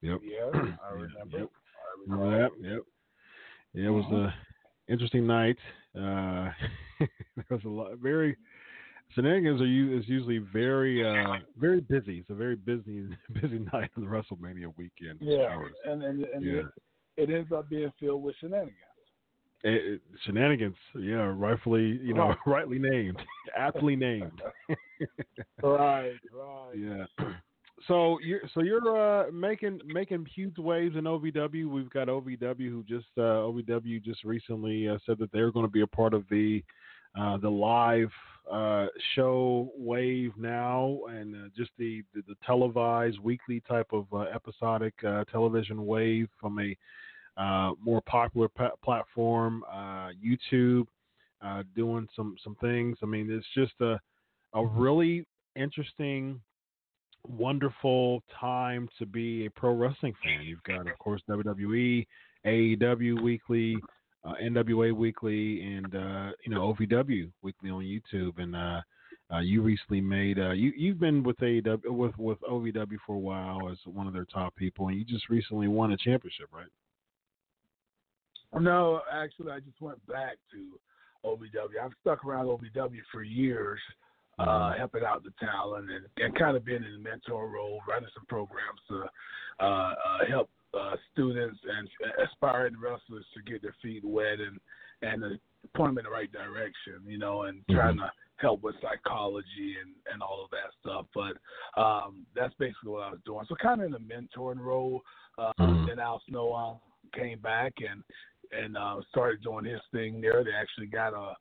Yes. Yep. I remember. Yep. I remember that. Yep. Yeah, it was uh-huh. a interesting night. Uh, there was a lot, very Shenanigans are is usually very uh, very busy. It's a very busy busy night on the WrestleMania weekend. Yeah, hours. and and, and yeah. it, it ends up being filled with shenanigans. It, it, shenanigans, yeah, rightfully, you know, rightly named, aptly named. right, right. Yeah. So you're so you're uh, making making huge waves in OVW. We've got OVW who just uh, OVW just recently uh, said that they're going to be a part of the uh, the live uh, show wave now, and uh, just the, the, the televised weekly type of uh, episodic uh, television wave from a uh, more popular pa- platform, YouTube, doing some some things. I mean, it's just a a really interesting wonderful time to be a pro wrestling fan. You've got, of course, WWE, AEW weekly, uh, NWA weekly, and uh, you know OVW weekly on YouTube. And uh, uh, you recently made uh, you you've been with AEW with with OVW for a while as one of their top people, and you just recently won a championship, right? No, actually, I just went back to OVW. I've stuck around OVW for years uh, mm-hmm. helping out the talent and, and kind of being in a mentor role, running some programs to uh, uh, help uh, students and aspiring wrestlers to get their feet wet and and uh, point them in the right direction, you know, and mm-hmm. trying to help with psychology and and all of that stuff. But um, that's basically what I was doing. So kind of in a mentoring role. Uh, mm-hmm. Then Al Snow came back and and uh, started doing his thing there. They actually got a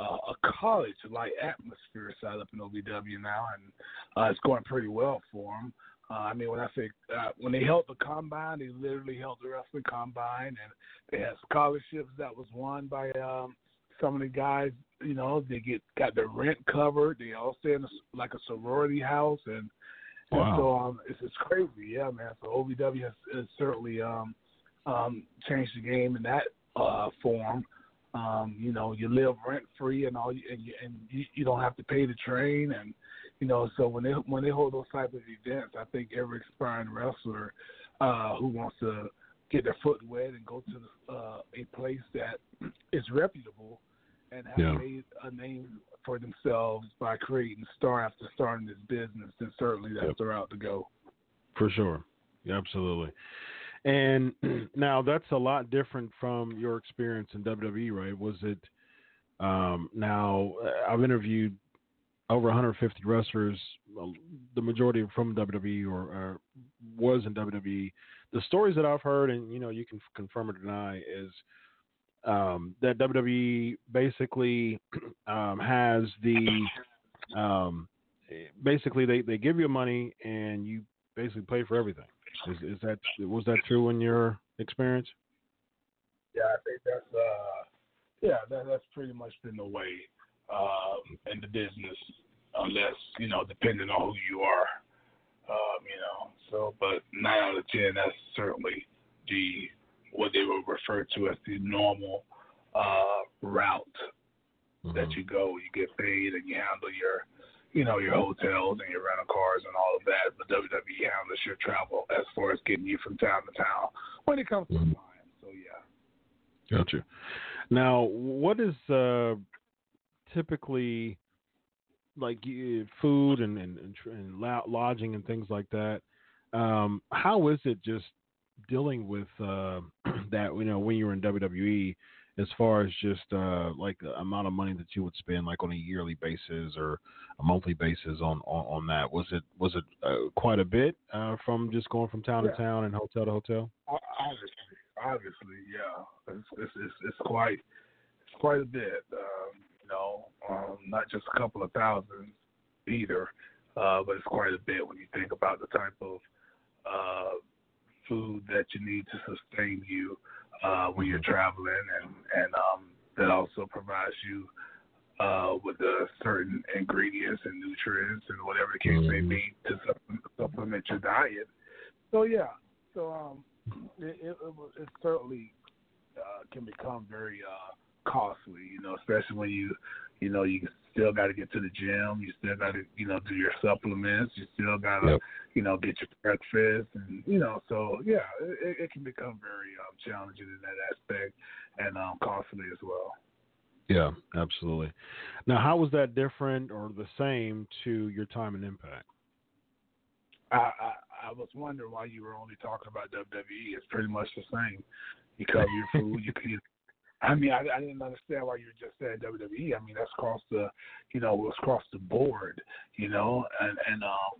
uh, a college like atmosphere set up in OVW now, and uh, it's going pretty well for them. Uh, I mean, when I say uh, when they held the combine, they literally held the wrestling combine, and they had scholarships that was won by um, some of the guys. You know, they get got their rent covered. They all stay in a, like a sorority house, and, wow. and so um, it's it's crazy, yeah, man. So OVW has, has certainly um, um, changed the game in that uh, form. Um, you know, you live rent free and all, and you, and you, you don't have to pay the train, and you know, so when they when they hold those type of events, I think every aspiring wrestler uh, who wants to get their foot wet and go to uh, a place that is reputable and have yeah. made a name for themselves by creating star after star in this business, then certainly that's yep. the route to go. For sure, absolutely. And now that's a lot different from your experience in WWE, right? Was it um, now I've interviewed over 150 wrestlers, the majority from WWE or, or, was in WWE. The stories that I've heard, and you know, you can confirm or deny, is um, that WWE basically um, has the um, basically they, they give you money and you basically pay for everything. Is, is that was that true in your experience? Yeah, I think that's uh, yeah, that, that's pretty much been the way uh, in the business, unless you know, depending on who you are, um, you know. So, but nine out of ten, that's certainly the what they would refer to as the normal uh, route mm-hmm. that you go. You get paid and you handle your you know, your hotels and your rental cars and all of that. But WWE handles your travel as far as getting you from town to town when it comes to mm-hmm. flying. So yeah. Gotcha. Now, what is uh, typically like food and, and, and lodging and things like that? Um, how is it just dealing with uh, that? You know, when you're in WWE, as far as just uh, like the amount of money that you would spend, like on a yearly basis or a monthly basis on on, on that? Was it was it uh, quite a bit uh, from just going from town yeah. to town and hotel to hotel? Obviously, obviously, yeah, it's it's it's, it's quite it's quite a bit. You know, um, not just a couple of thousand either, uh, but it's quite a bit when you think about the type of uh, food that you need to sustain you uh, when you're traveling, and and um, that also provides you uh, with the certain ingredients and nutrients and whatever the case may be to supplement your diet. So yeah, so um, it, it, it certainly uh, can become very uh, costly, you know, especially when you, you know, you still got to get to the gym. You still got to, you know, do your supplements. You still got to, yep. you know, get your breakfast, and you know, so yeah, it, it can become very um, challenging in that aspect and um, costly as well. Yeah, absolutely. Now, how was that different or the same to your time in Impact? I, I, I was wondering why you were only talking about WWE. It's pretty much the same. You cover your food. You can I mean, I, I didn't understand why you were just saying WWE. I mean, that's across the, you know, it was across the board, you know, and and um,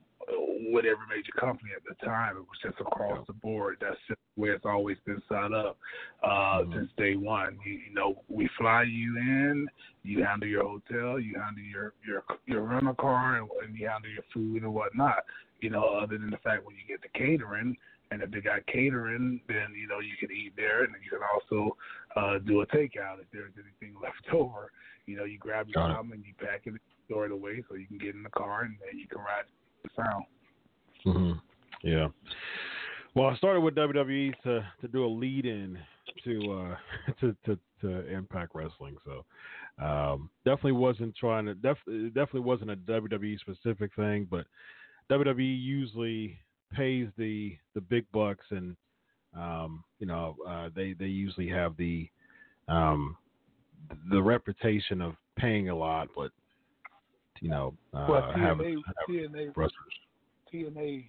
with every major company at the time. It was just across the board. That's just where it's always been set up uh, Mhm. since day one. You, you know, we fly you in, you handle your hotel, you handle your your your rental car, and, and you handle your food and whatnot. You know, other than the fact when you get the catering, and if they got catering, then you know you can eat there, and you can also uh, do a takeout if there's anything left over. You know, you grab your it. ramen, you pack it, store it away, so you can get in the car and then you can ride the sound. hmm Yeah. Well, I started with WWE to to do a lead in to uh to, to to Impact Wrestling, so um definitely wasn't trying to def, definitely wasn't a WWE specific thing, but WWE usually pays the the big bucks and um you know uh they they usually have the um the reputation of paying a lot, but you know uh well, have, TNA, have TNA, wrestlers. TNA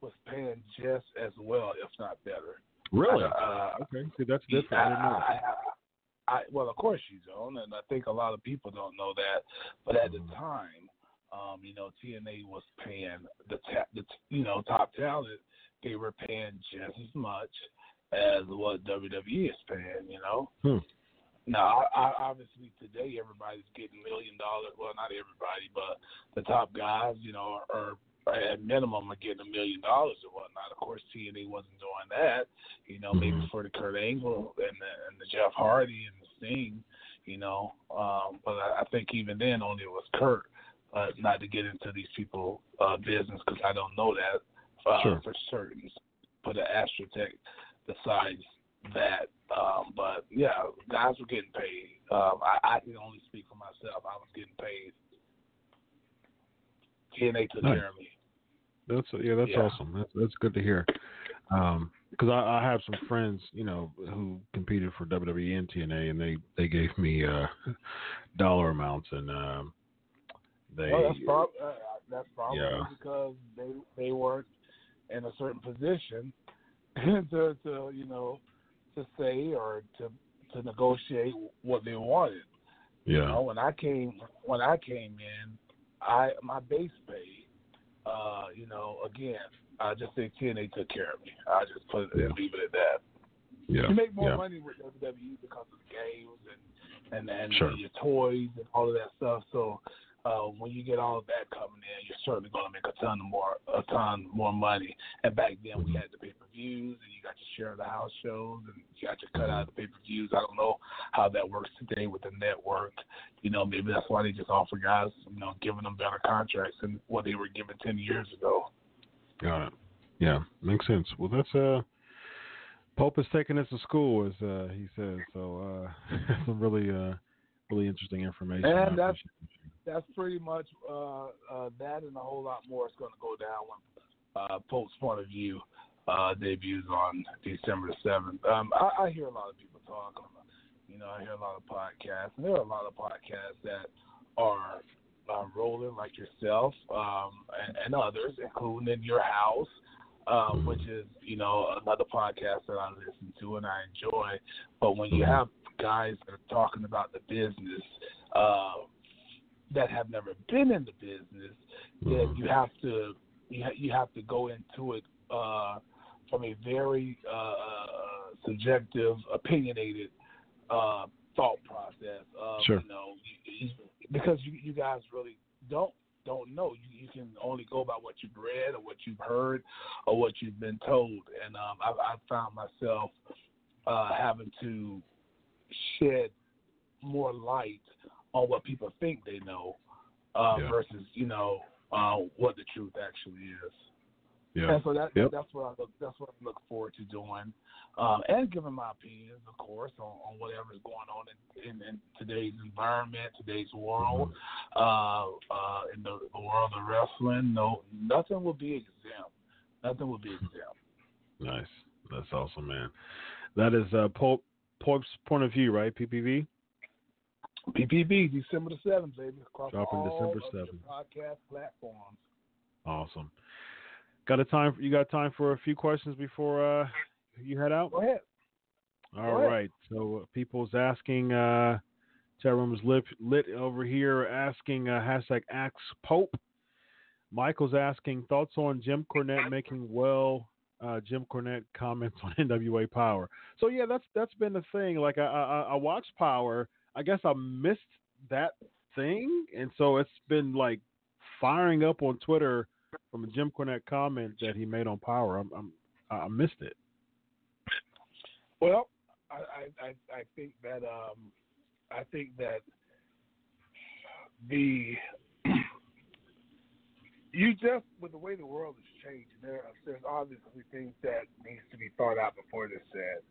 was paying just as well, if not better. Really? Uh, Okay, see that's different. I didn't know. I, I, I, well, of course you don't, and I think a lot of people don't know that. But at Mhm. the time, um, you know, TNA was paying the, ta- the t- you know top talent. They were paying just as much as what WWE is paying. You know. Hmm. Now, I, I, obviously today everybody's getting million dollars. Well, not everybody, but the top guys, you know, are, are at minimum are getting a million dollars or whatnot. Of course, TNA wasn't doing that. You know, maybe Mhm. for the Kurt Angle and the, and the Jeff Hardy and the Sting. You know, um, but I, I think even then only it was Kurt. But not to get into these people' uh, business because I don't know that uh, Sure. for certain. Put an asterisk besides that. Um, but yeah, guys were getting paid. Um, I, I can only speak for myself. I was getting paid. TNA took Nice. care of me. That's yeah, that's Yeah. awesome. That's that's good to hear. Um, because I, I have some friends, you know, who competed for WWE and TNA, and they they gave me uh dollar amounts, and um, they well, that's, prob- uh, that's probably Yeah. because they they weren't in a certain position to to you know to say or to to negotiate what they wanted. You yeah know, when I came when I came in, I my base pay, uh, you know, again, I just say TNA took care of me. I just put it Yeah. leave it at that. yeah You make more yeah money with WWE because of the games and and and Sure. your toys and all of that stuff. So uh, when you get all of that coming in, you're certainly going to make a ton of more a ton more money. And back then we had the pay per views, and you got your share of the house shows, and you got your cut out of the pay per views. I don't know how that works today with the network. You know, maybe that's why they just offer guys, you know, giving them better contracts than what they were given ten years ago. got it. Yeah, makes sense. Well, that's uh, Pope is taking us to school, as uh, he says. So uh, some really uh, really interesting information. And that's-. That's pretty much uh, uh, that and a whole lot more is going to go down when uh, Pope's point of view uh, debuts on December seventh. Um, I, I hear a lot of people talk. On, You know, I hear a lot of podcasts. And there are a lot of podcasts that are uh, rolling, like yourself um, and, and others, including in your house. Uh, Mhm. which is, you know, another podcast that I listen to and I enjoy. But when you Mhm. have guys that are talking about the business, uh, that have never been in the business, then Mhm. you have to you, ha- you have to go into it uh, from a very uh, subjective, opinionated uh, thought process. Of, Sure. You know, you, you, because you, you guys really don't don't know. You, you can only go by what you've read or what you've heard or what you've been told. And um, I, I found myself uh, having to shed more light on what people think they know uh, Yeah. versus you know uh, what the truth actually is. Yeah. And so that Yep. that's what I look that's what I look forward to doing, um, and giving my opinions, of course, on, on whatever is going on in, in, in today's environment, today's world, uh, uh, in the, the world of wrestling. No, nothing will be exempt. Nothing will be exempt. Nice. That's awesome, man. That is uh, Pope Pope's point of view, right? PPV. PPV, December the seventh, baby, across Dropping all December of your 7th. podcast platforms. Awesome. Got a time? You got time for a few questions before uh, you head out? Go ahead. All ahead. right. So uh, people's asking. Uh, chat room is lit lit over here. Asking uh, hashtag Ask Pope. Michael's asking thoughts on Jim Cornette making well uh, Jim Cornette comments on NWA Power. So yeah, that's that's been the thing. Like I, I I watched Power. I guess I missed that thing, and so it's been like firing up on Twitter from a Jim Cornette comment that he made on Power. I'm, I'm I missed it. Well, I, I I think that um I think that the you just with the way the world is changing, there there's obviously things that needs to be thought out before this said.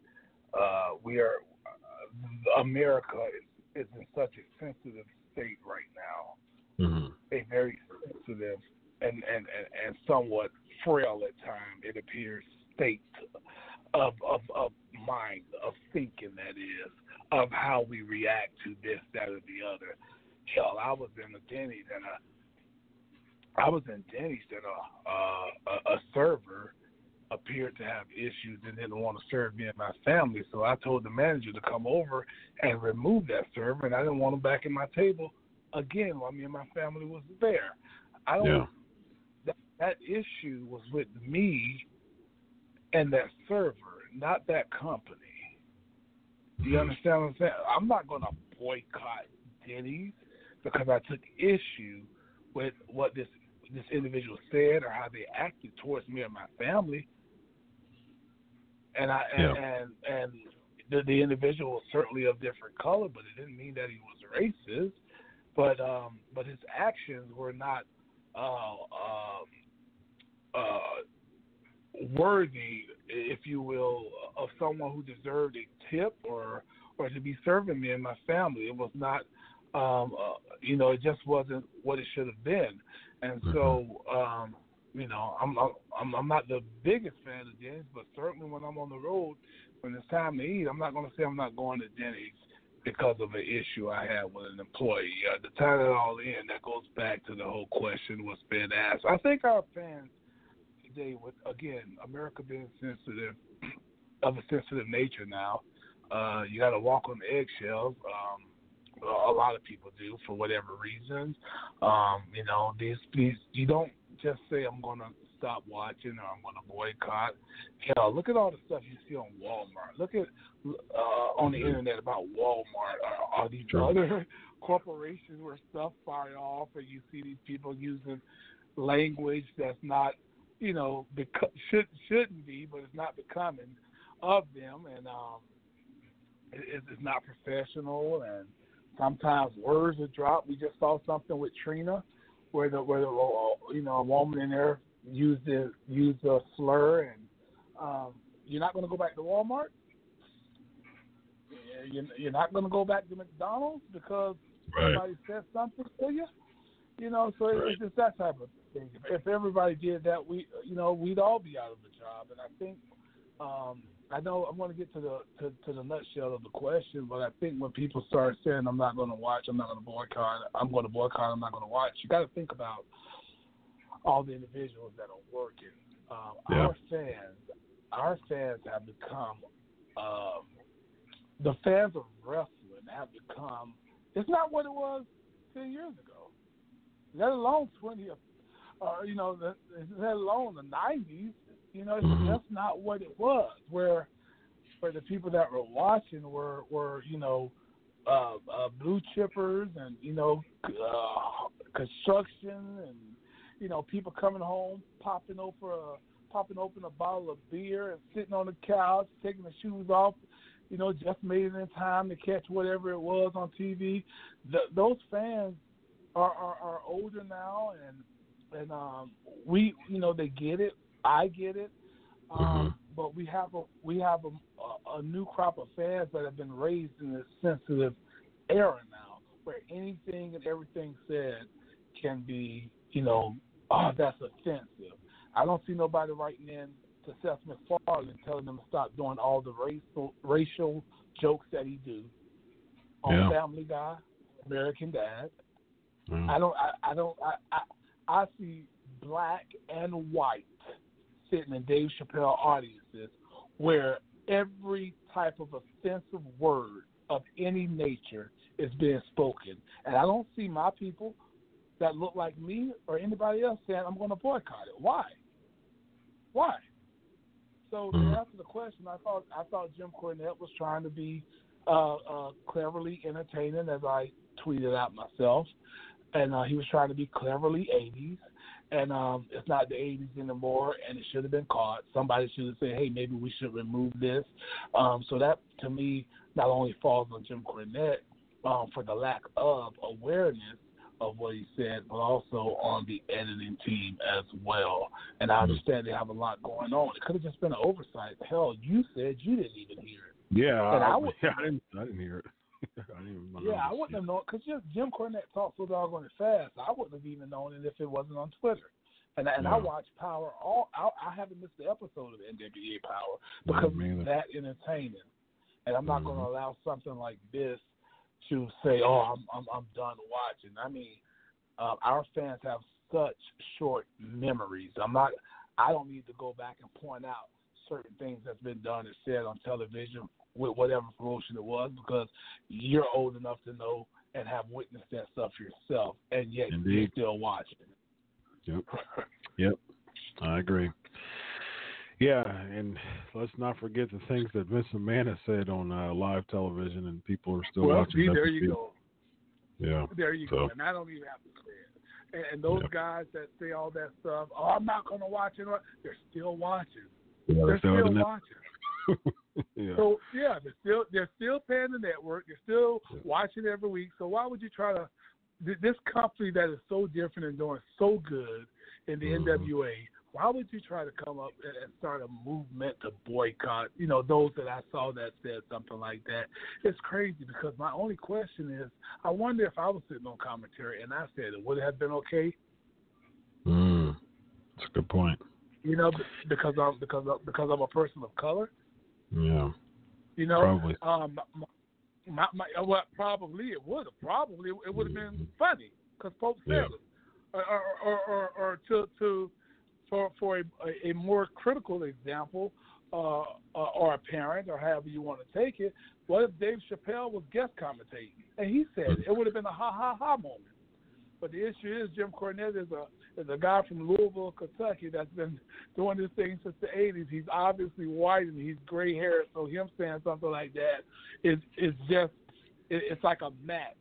Uh, we are uh, America is, is in such a sensitive state right now, mm-hmm. a very sensitive and, and, and, and somewhat frail at times it appears state of, of of mind of thinking that is of how we react to this that or the other. Hell, I was in a Denny's and a I was in Denny's and a, uh, a, a server appeared to have issues and didn't want to serve me and my family. So I told the manager to come over and remove that server, and I didn't want him back in my table again while me and my family was there. I don't. Yeah. That, that issue was with me and that server, not that company. Do you mm-hmm. understand what I'm saying? I'm not going to boycott Denny's because I took issue with what this this individual said or how they acted towards me and my family. And I and Yeah. and, and the, the individual was certainly of different color, but it didn't mean that he was racist. But um, but his actions were not uh, um, uh, worthy, if you will, of someone who deserved a tip or or to be serving me and my family. It was not, um, uh, you know, it just wasn't what it should have been. And so, um, you know, I'm I'm I'm not the biggest fan of Denny's, but certainly when I'm on the road, when it's time to eat, I'm not going to say I'm not going to Denny's because of an issue I had with an employee. Uh, to tie it all in, that goes back to the whole question what's been asked. I think our fans today, with again, America being sensitive of a sensitive nature now, uh, you got to walk on eggshells. Um, a lot of people do for whatever reasons. Um, you know, these these you don't just say I'm going to stop watching or I'm going to boycott. Hell, look at all the stuff you see on Walmart. Look at uh, on the internet about Walmart. or are these other corporations where stuff fire off, and you see these people using language that's not, you know, beco- should shouldn't be, but it's not becoming of them, and um, it, it's not professional, and sometimes words are dropped. We just saw something with Trina, where the where the you know a woman in there used a used a slur, and um, you're not going to go back to Walmart. You're, you're not going to go back to McDonald's because Right. somebody said something to you. You know, so Right. it's just that type of thing. If everybody did that, we you know we'd all be out of a job. And I think um, I know I'm going to get to the to, to the nutshell of the question, but I think when people start saying I'm not going to watch, I'm not going to boycott, I'm going to boycott, I'm not going to watch, you got to think about all the individuals that are working. Um, Yeah. Our fans, our fans have become um, the fans of wrestling have become. It's not what it was ten years ago. Let alone twenty, uh, you know, the, let alone the nineties. You know, Mhm. just not what it was. Where, where the people that were watching were were you know, uh, uh, blue chippers and you know, uh, construction and you know, people coming home popping over a popping open a bottle of beer and sitting on the couch, taking the shoes off, you know, just made it in time to catch whatever it was on TV. Th- those fans are, are are older now, and and um, we, you know, they get it. I get it. Um, But we have a we have a, a, a new crop of fans that have been raised in this sensitive era now, where anything and everything said can be, you know, oh, that's offensive. I don't see nobody writing in to Seth MacFarlane telling them to stop doing all the racial racial jokes that he do on Yeah. Family Guy, American Dad. Mm. I don't. I, I don't. I, I I see black and white sitting in Dave Chappelle audiences where every type of offensive word of any nature is being spoken, and I don't see my people that look like me or anybody else saying I'm going to boycott it. Why? Why? So to Mhm. answer the question, I thought I thought Jim Cornette was trying to be uh, uh, cleverly entertaining, as I tweeted out myself, and uh, he was trying to be cleverly 80s. And um, it's not the 80s anymore, and it should have been caught. Somebody should have said, "Hey, maybe we should remove this." Um, so that, to me, not only falls on Jim Cornette um, for the lack of awareness of what he said, but also on the editing team as well. And I understand they have a lot going on. It could have just been an oversight. Hell, you said you didn't even hear it. Yeah, And I I, would- yeah, I didn't. I didn't hear it. I didn't even Yeah, I wouldn't have known because Jim Cornette talks so doggone fast. I wouldn't have even known it if it wasn't on Twitter. And and I watch Power all. I, I haven't missed the episode of NWA Power because it's that entertaining. And I'm not going Mhm. to allow something like this to say, "Oh, I'm I'm, I'm done watching." I mean, uh, our fans have such short memories. I'm not. I don't need to go back and point out certain things that's been done and said on television with whatever promotion it was because you're old enough to know and have witnessed that stuff yourself, and yet you're Indeed. still watching. Yep. Yep. I agree. Yeah, and let's not forget the things that Vince McMahon has said on uh, live television, and people are still well, watching. see, there you go. Yeah. There you So- go. And I don't even have to say it. And, and those Yep. guys that say all that stuff, oh, I'm not going to watch it. They're still watching. Yeah, They're still still in it. yeah. So yeah, they're still they're still paying the network. They're still Yeah. watching every week. So why would you try to this company that is so different and doing so good in the Mhm. NWA? Why would you try to come up and, and start a movement to boycott? You know, those that I saw that said something like that. It's crazy because my only question is, I wonder if I was sitting on commentary and I said it would it have been okay? Mm. That's a good point. You know, because I'm because I'm, because I'm a person of color. Yeah. You know, Probably. Um, my, my, well, probably it would have. Probably it would have been funny because folks said it. Or, or, or, or, or to to for for a, a more critical example, uh, uh, or a parent, or however you want to take it. What if Dave Chappelle was guest commentating and he said it? It would have been a ha ha ha moment. But the issue is Jim Cornette is a is a guy from Louisville, Kentucky that's been doing this thing since the eighties. He's obviously white and he's gray haired, so him saying something like that is is just it, it's like a match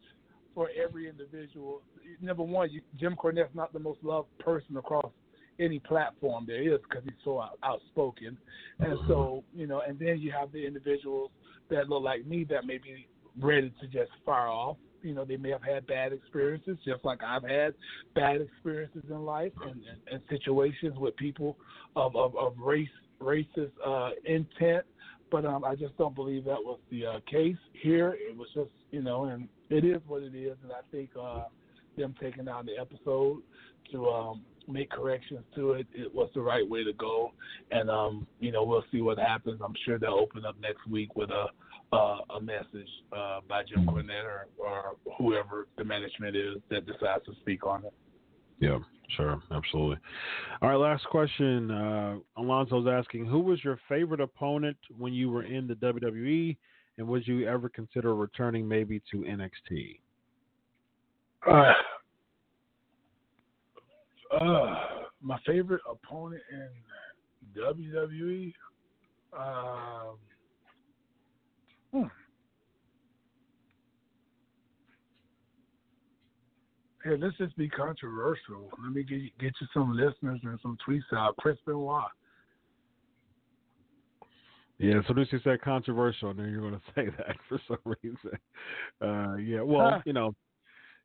for every individual. Number one, you, Jim Cornette's not the most loved person across any platform there is because he's so out, outspoken, and so you know, and then you have the individuals that look like me that may be ready to just fire off. You know, they may have had bad experiences, just like I've had bad experiences in life and, and, and situations with people of, of, of race racist uh, intent. But um, I just don't believe that was the uh, case here. It was just, you know, and it is what it is. And I think uh, them taking out the episode to um, make corrections to it, it was the right way to go. And um, you know, we'll see what happens. I'm sure they'll open up next week with a uh, a message uh, by Jim Cornette or, or whoever the management is that decides to speak on it. Yeah, sure, absolutely. All right, last question. Uh, Alonso's asking, who was your favorite opponent when you were in the WWE, and would you ever consider returning maybe to NXT? Uh, uh, my favorite opponent in WWE. Um, hmm. Hey, let's just be controversial. Let me get you, get you some listeners and some tweets out. Chris Benoit. Yeah, soon as you said controversial, I knew you're going to say that for some reason. Uh, yeah, well, you know,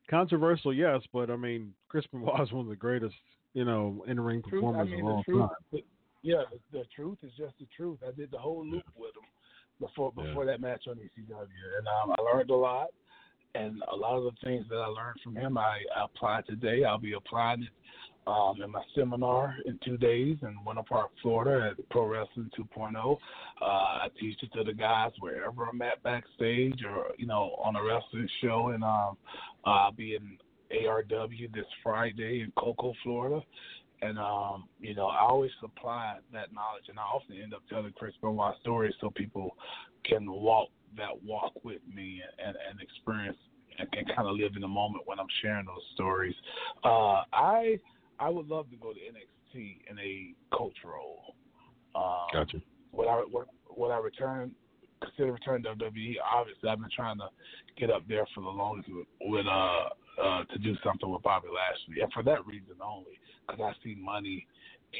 controversial, yes, but I mean, Chris Benoit is one of the greatest, you know, in-ring Truth, I performers mean, of all truth. time. yeah, the, the truth is just the truth. I did the whole loop with him before Yeah. before that match on ECW, and um, I learned a lot. And a lot of the things that I learned from him, I, I apply today. I'll be applying it um, in my seminar in two days in Winter Park, Florida, at Pro Wrestling 2.0. Uh, I teach it to the guys wherever I'm at backstage or you know on a wrestling show, and um, I'll be in ARW this Friday in Cocoa, Florida. And um, you know, I always supply that knowledge, and I often end up telling Chris Benoit stories so people can walk that walk with me and, and experience and can kind of live in the moment when I'm sharing those stories. Uh, I I would love to go to NXT in a coach role. Um, Gotcha. Would I would, would I return? Consider return to WWE? Obviously, I've been trying to get up there for the longest with, with uh, uh to do something with Bobby Lashley, and for that reason only, because I see money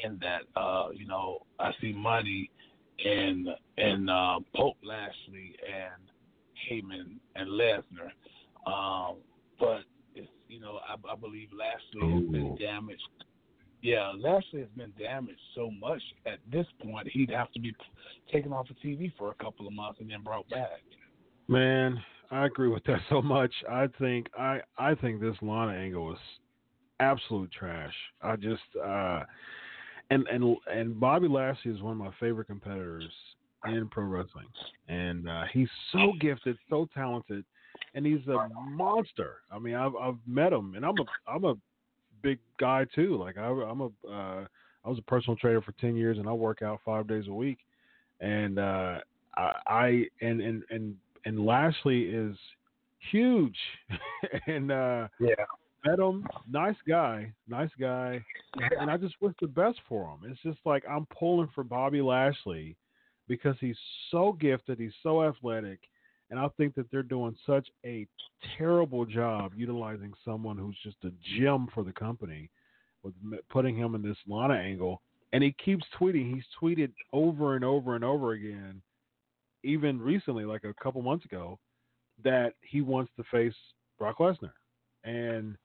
in that. Uh, you know, I see money in in uh, Pope Lashley and Heyman and Lesnar. Um, but it's you know I, I believe Lashley has been damaged. Yeah, Lashley has been damaged so much at this point he'd have to be taken off of TV for a couple of months and then brought back. Man, I agree with that so much. I think I I think this Lana angle is absolute trash. I just uh and and and Bobby Lashley is one of my favorite competitors in pro wrestling, and uh, he's so gifted, so talented, and he's a monster. I mean, I've I've met him, and I'm a I'm a big guy too. Like I, I'm a uh, I was a personal trainer for ten years, and I work out five days a week, and uh, I, I and and and and Lashley is huge, and uh, yeah met him, nice guy, nice guy, and I just wish the best for him. It's just like I'm pulling for Bobby Lashley because he's so gifted, he's so athletic, and I think that they're doing such a terrible job utilizing someone who's just a gem for the company with putting him in this Lana angle. And he keeps tweeting. He's tweeted over and over and over again, even recently, like a couple months ago, that he wants to face Brock Lesnar. And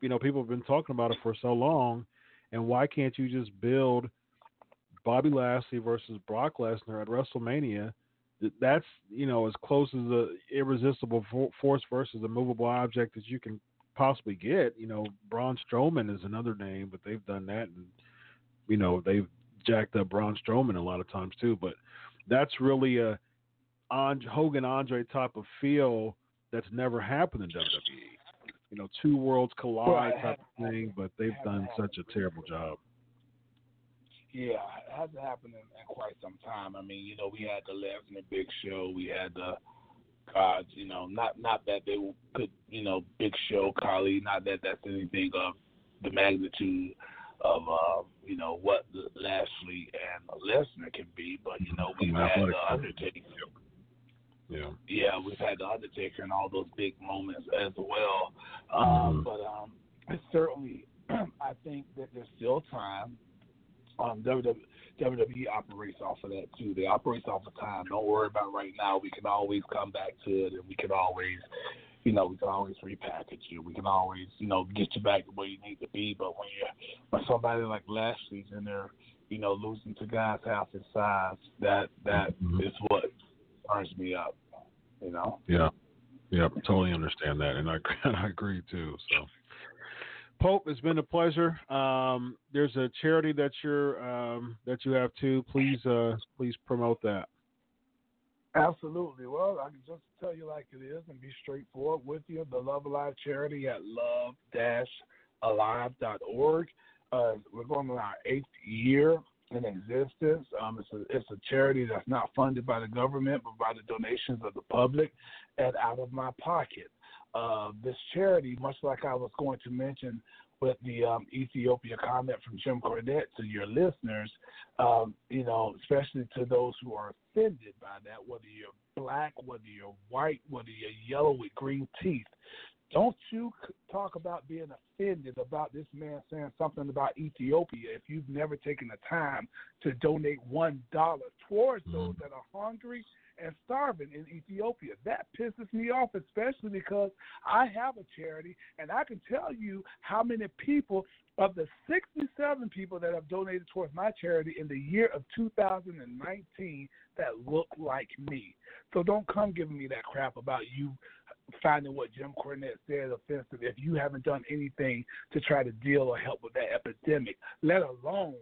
you know, people have been talking about it for so long, and why can't you just build Bobby Lashley versus Brock Lesnar at WrestleMania? That's you know as close as a irresistible force versus a movable object that you can possibly get. You know, Braun Strowman is another name, but they've done that, and you know they've jacked up Braun Strowman a lot of times too. But that's really a Hogan Andre type of feel that's never happened in WWE you know, two worlds collide type of thing, but they've done such a terrible job. Yeah, it hasn't happened in, in quite some time. I mean, you know, we had the Lesnar Big Show, we had the gods, you know, not not that they could, you know, Big Show, Khali, not that that's anything of the magnitude of, uh, you know, what the Lashley and Lesnar can be, but you know, we've had the Undertaker. Yeah. Yeah, we've had the Undertaker and all those big moments as well. Um, mm-hmm. But um, certainly, I think that there's still time. Um, WWE, WWE operates off of that too. They operate off of time. Don't worry about right now. We can always come back to it, and we can always, you know, we can always repackage you. We can always, you know, get you back to where you need to be. But when you when somebody like Lashley's in there, you know, losing to guys half his size, that that mm-hmm. is what turns me up. You know. Yeah. Yeah, totally understand that, and I I agree too. So, Pope, it's been a pleasure. Um, there's a charity that you're um, that you have too. Please, uh, please promote that. Absolutely. Well, I can just tell you like it is and be straightforward with you. The Love Alive charity at love-alive.org. Uh, we're going on our eighth year in existence. Um, it's a it's a charity that's not funded by the government, but by the donations of the public and out of my pocket. Uh, this charity, much like I was going to mention with the um, Ethiopia comment from Jim Cornette to your listeners, um, you know, especially to those who are offended by that, whether you're black, whether you're white, whether you're yellow with green teeth, don't you talk about being offended about this man saying something about Ethiopia if you've never taken the time to donate one dollar towards mm-hmm. those that are hungry and starving in Ethiopia. That pisses me off, especially because I have a charity and I can tell you how many people of the 67 people that have donated towards my charity in the year of 2019 that look like me. So don't come giving me that crap about you finding what Jim Cornette said offensive if you haven't done anything to try to deal or help with that epidemic, let alone,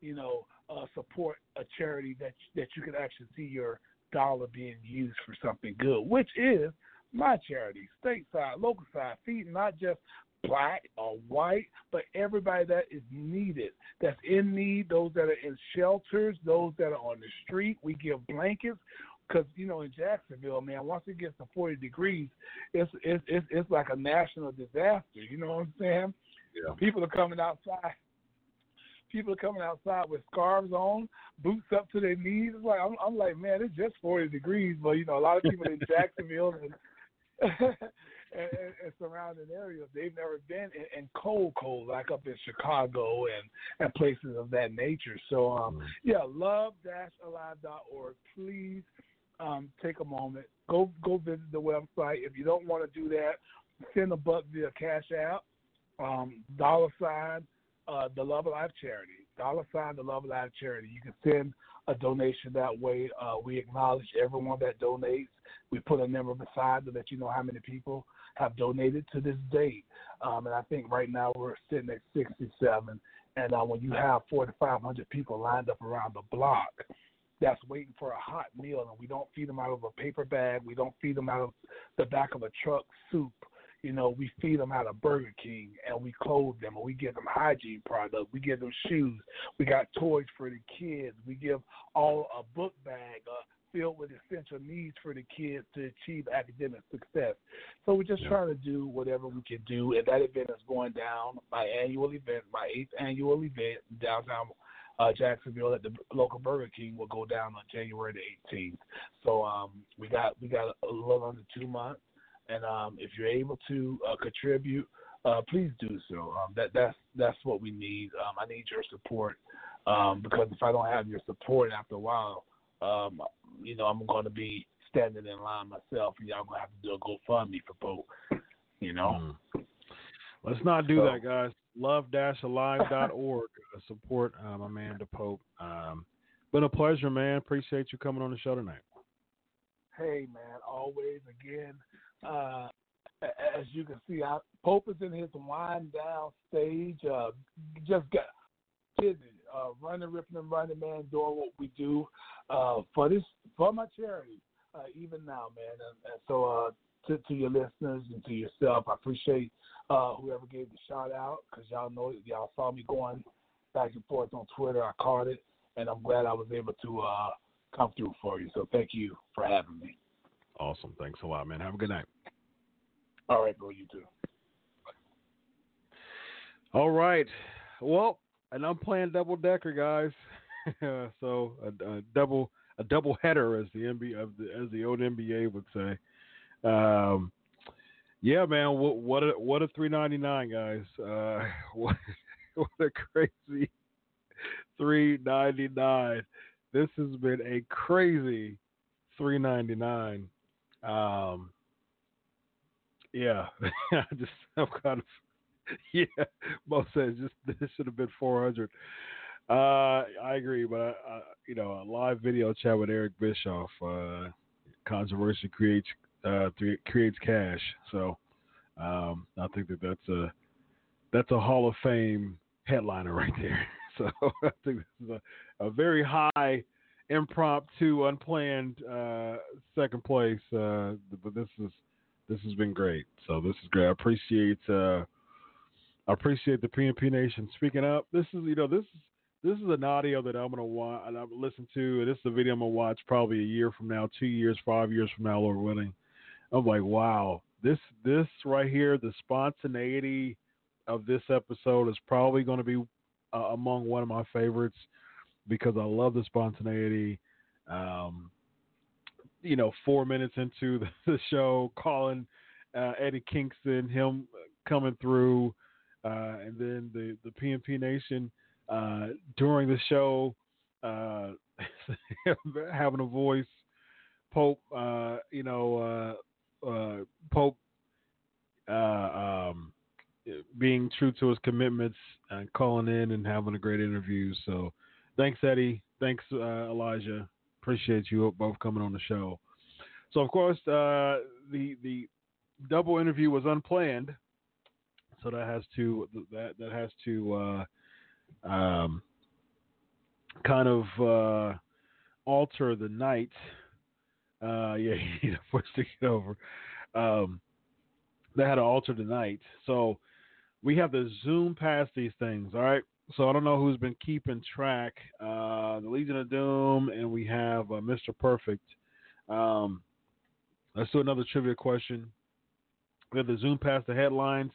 you know, uh, support a charity that that you can actually see your dollar being used for something good, which is my charity, stateside, local side, feeding not just black or white, but everybody that is needed, that's in need, those that are in shelters, those that are on the street. We give blankets, because you know in Jacksonville, man, once it gets to 40 degrees, it's it's it's, it's like a national disaster. You know what I'm saying? Yeah. People are coming outside. People are coming outside with scarves on, boots up to their knees. It's like I'm, I'm like, man, it's just 40 degrees, but you know, a lot of people in Jacksonville and, and, and, and surrounding areas, they've never been in, in cold, cold like up in Chicago and and places of that nature. So, um, yeah, love-alive.org. Please um, take a moment, go go visit the website. If you don't want to do that, send a buck via Cash App, um, dollar sign uh, the Love Alive charity, dollar sign the Love Alive charity. You can send a donation that way. Uh, we acknowledge everyone that donates. We put a number beside to let you know how many people have donated to this date. Um, and I think right now we're sitting at 67. And uh, when you have four to 500 people lined up around the block, that's waiting for a hot meal, and we don't feed them out of a paper bag. We don't feed them out of the back of a truck soup. You know, we feed them out of Burger King, and we clothe them, and we give them hygiene products. We give them shoes. We got toys for the kids. We give all a book bag uh, filled with essential needs for the kids to achieve academic success. So we're just trying to do whatever we can do, and that event is going down. My annual event, my eighth annual event downtown uh, Jacksonville at the local Burger King will go down on January the 18th. So um, we got we got a little under two months, and um, if you're able to uh, contribute, uh, please do so. Um, that that's that's what we need. Um, I need your support um, because if I don't have your support after a while, um, you know I'm going to be standing in line myself, and y'all gonna have to do a GoFundMe for Pope. You know. Mm. Let's not do So- that, guys. Love-alive.org. Uh, support uh, my man. Um, been a pleasure, man. Appreciate you coming on the show tonight. Hey man, always again. Uh, as you can see, I, Pope is in his wind down stage. Uh, just got busy, uh, running, ripping, and running, man, doing what we do uh, for this for my charity. Uh, even now, man, and, and so uh, to, to your listeners and to yourself, I appreciate uh, whoever gave the shout out because y'all know y'all saw me going back and forth on Twitter. I caught it, and I'm glad I was able to uh, come through for you. So thank you for having me. Awesome. Thanks a lot, man. Have a good night. All right, bro. You too. All right. Well, and I'm playing double decker, guys. so a, a double a double header, as the NBA as the old NBA would say. Um, yeah, man. What what a what a three ninety nine, guys. Uh, what what a crazy three ninety nine. This has been a crazy three ninety nine. Um, yeah, I just I'm kind of yeah. Mo says just this should have been four hundred. Uh, I agree, but I, I, you know, a live video chat with Eric Bischoff. Uh, controversy creates uh, creates cash. So um, I think that that's a that's a Hall of Fame headliner right there. So I think this is a, a very high impromptu, unplanned uh, second place. Uh, but this is this has been great. So this is great. I appreciate uh, I appreciate the PNP Nation speaking up. This is you know this is this is an audio that I'm gonna watch and I'm gonna listen to. This is a video I'm gonna watch probably a year from now, two years, five years from now, Lord willing. I'm like, wow, this this right here, the spontaneity of this episode is probably going to be uh, among one of my favorites because I love the spontaneity. Um, you know, four minutes into the, the show, calling uh, Eddie Kingston, him coming through, uh, and then the the PNP Nation uh, during the show uh, having a voice. Pope, uh, you know, uh, Pope uh, um, being true to his commitments and calling in and having a great interview. So, thanks, Eddie. Thanks, uh, Elijah. Appreciate you both coming on the show. So, of course, uh, the the double interview was unplanned, so that has to that that has to uh, um, kind of alter the night. Uh, yeah, need a push to get over. Um, that had to alter the night. So we have to zoom past these things. All right. So I don't know who's been keeping track. Uh, the Legion of Doom, and we have uh, Mr. Perfect Um, let's do another trivia question. We have to zoom past the headlines.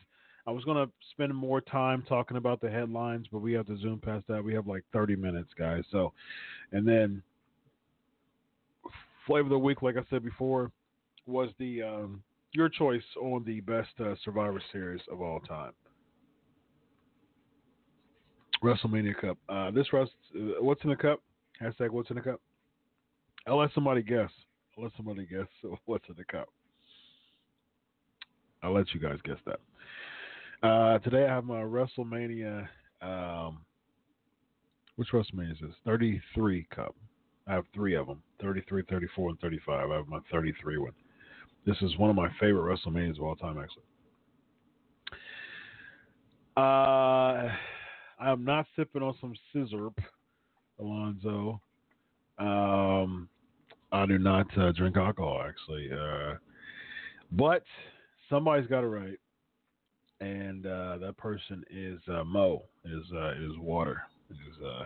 I was going to spend more time talking about the headlines, but we have to zoom past that. We have like 30 minutes, guys. So, and then flavor of the week, like I said before, was the um, your choice on the best uh, Survivor Series of all time. WrestleMania Cup. Uh, this rest, uh, what's in the cup? Hashtag what's in the cup. I'll let somebody guess. I'll let somebody guess what's in the cup. I'll let you guys guess that. Uh, today I have my WrestleMania. Um, which WrestleMania is this? 33 cup. I have three of them 33, 34, and 35. I have my 33 one. This is one of my favorite WrestleManias of all time, actually. Uh, I'm not sipping on some scissor, Alonzo. Um, I do not uh, drink alcohol, actually. Uh, but somebody's got it right, and uh, that person is uh, Mo. Is uh, is water. Is uh,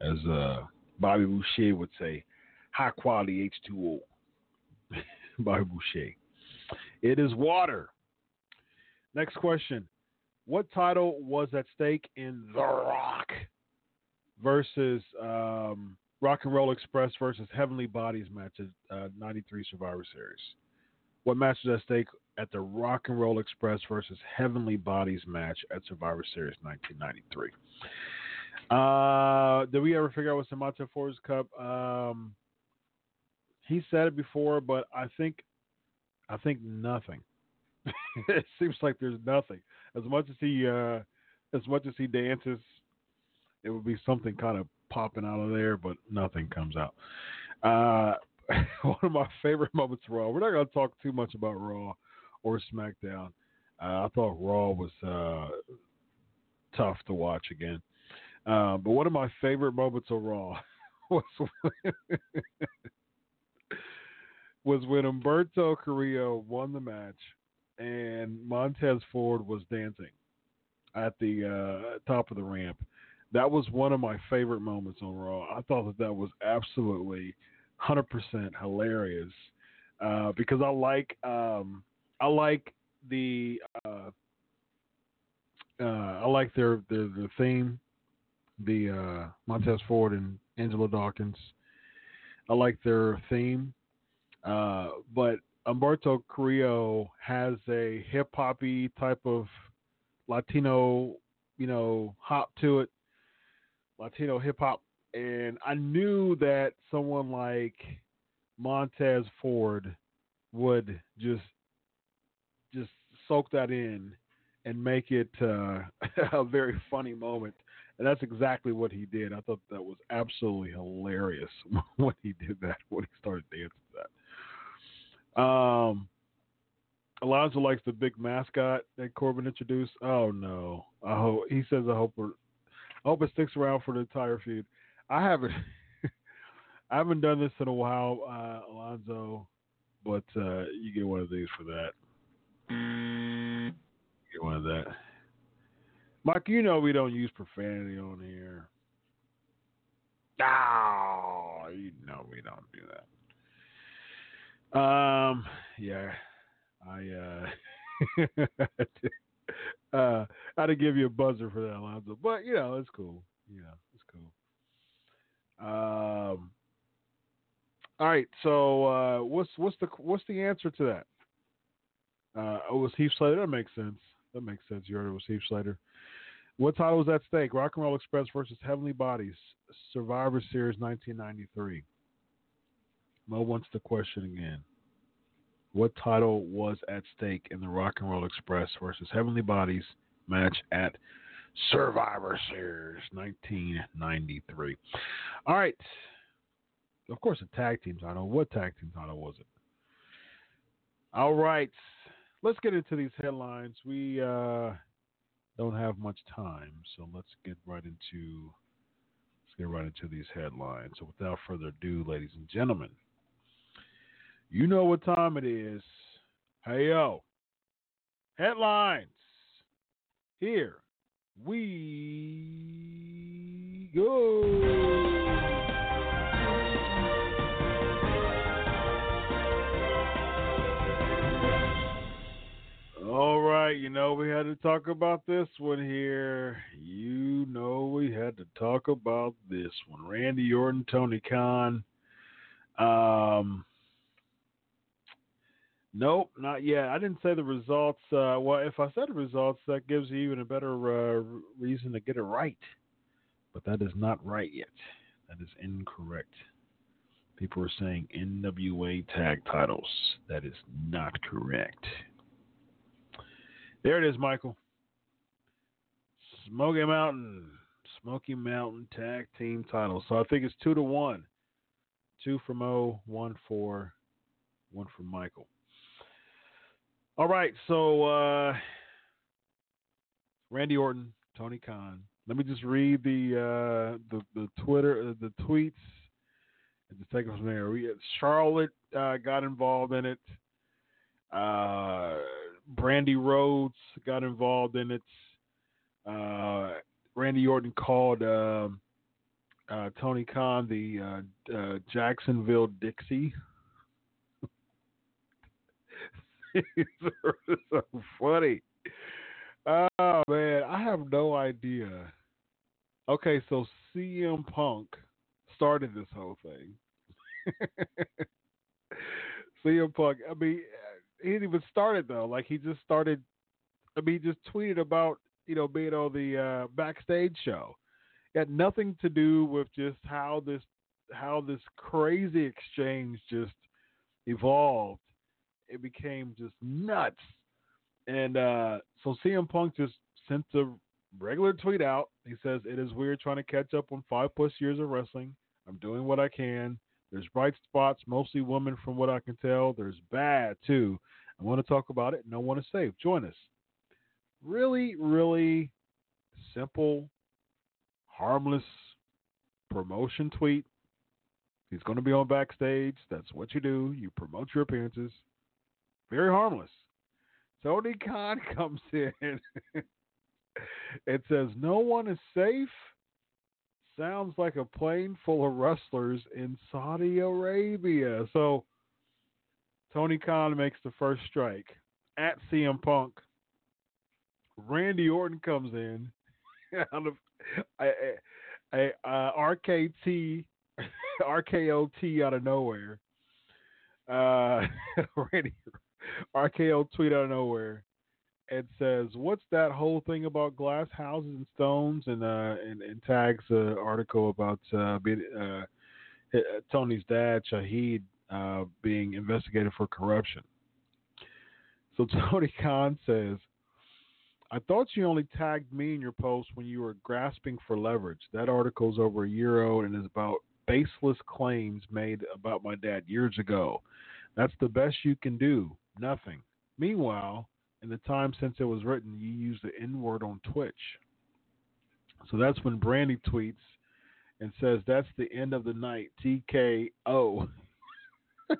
as uh, Bobby Boucher would say, high quality H2O. Bobby Boucher. It is water. Next question. What title was at stake in The Rock versus um, Rock and Roll Express versus Heavenly Bodies match at uh, 93 Survivor Series? What match was at stake at the Rock and Roll Express versus Heavenly Bodies match at Survivor Series 1993? Uh, did we ever figure out what's the Montez Ford's Cup? Um, he said it before, but I think, I think nothing. it seems like there's nothing. As much as he, uh, as much as he dances, it would be something kind of popping out of there, but nothing comes out. Uh, one of my favorite moments Raw. We're not going to talk too much about Raw or SmackDown. Uh, I thought Raw was uh, tough to watch again. Uh, but one of my favorite moments of Raw was when, was when Humberto Carrillo won the match and Montez Ford was dancing at the uh, top of the ramp. That was one of my favorite moments on Raw. I thought that that was absolutely 100% hilarious uh, because I like um, I like the uh, uh, I like their their, their theme, the uh, Montez Ford and Angelo Dawkins. I like their theme, uh, but Humberto Carrillo has a hip hoppy type of Latino, you know, hop to it, Latino hip hop, and I knew that someone like Montez Ford would just just soak that in and make it uh, a very funny moment. And that's exactly what he did. I thought that was absolutely hilarious when he did that, when he started dancing that. Um, Alonzo likes the big mascot that Corbin introduced. Oh no! I hope he says I hope I hope it sticks around for the entire feud. I haven't I haven't done this in a while, uh, Alonzo, but uh, you get one of these for that. Get one of that. Mike, you know we don't use profanity on here. Oh, you know we don't do that. Um, yeah, I uh, uh, I to give you a buzzer for that, Alonzo, but you know it's cool. Yeah, it's cool. Um, all right, so uh, what's what's the what's the answer to that? Uh, oh, it was Heath Slater. That makes sense. That makes sense. You heard it was Heath Slater. What title was at stake? Rock and Roll Express versus Heavenly Bodies, Survivor Series 1993. Mo wants the question again. What title was at stake in the Rock and Roll Express versus Heavenly Bodies match at Survivor Series 1993? All right. Of course, a tag team title. What tag team title was it? All right. Let's get into these headlines. We uh, don't have much time, so let's get right into let's get right into these headlines. So without further ado, ladies and gentlemen, you know what time it is. Hey yo. Headlines. Here we go. All right, you know we had to talk about this one here. You know we had to talk about this one. Randy Orton, Tony Khan. Um, nope, not yet. I didn't say the results. Uh, well, if I said the results, that gives you even a better uh, reason to get it right. But that is not right yet. That is incorrect. People are saying NWA tag titles. That is not correct. There it is, Michael. Smoky Mountain. Smoky Mountain tag team title. So I think it's two to one. Two from O, one for one from Michael. All right, so uh, Randy Orton, Tony Khan. Let me just read the uh, the the Twitter uh, the tweets and just take it from there. We Charlotte uh, got involved in it. Brandi Rhodes got involved in it. Uh, Randy Orton called uh, uh, Tony Khan the uh, uh, Jacksonville Dixie. so funny. Oh man, I have no idea. Okay, so CM Punk started this whole thing. CM Punk. I mean, he didn't even start it though. Like he just started. I mean, he just tweeted about you know being on the uh, backstage show. It had nothing to do with just how this how this crazy exchange just evolved. It became just nuts. And uh, so CM Punk just sent a regular tweet out. He says, It is weird trying to catch up on five plus years of wrestling. I'm doing what I can. There's bright spots, mostly women from what I can tell. There's bad too. I want to talk about it and I want to save. Join us. Really, really simple, harmless promotion tweet. He's going to be on backstage. That's what you do. You promote your appearances. Very harmless. Tony Khan comes in and says, No one is safe sounds like a plane full of wrestlers in Saudi Arabia. So Tony Khan makes the first strike at CM Punk. Randy Orton comes in out of a, a, a RKT RKOT out of nowhere. Uh, Randy RKO tweet out of nowhere and says, "What's that whole thing about glass houses and stones?" and uh, and, and tags an article about uh, being, uh, Tony's dad Shahid uh, being investigated for corruption. So Tony Khan says, "I thought you only tagged me in your post when you were grasping for leverage. That article is over a year old and is about baseless claims made about my dad years ago. That's the best you can do. Nothing." Meanwhile, in the time since it was written, you used the N word on Twitch. So that's when Brandi tweets and says, That's the end of the night. TKO.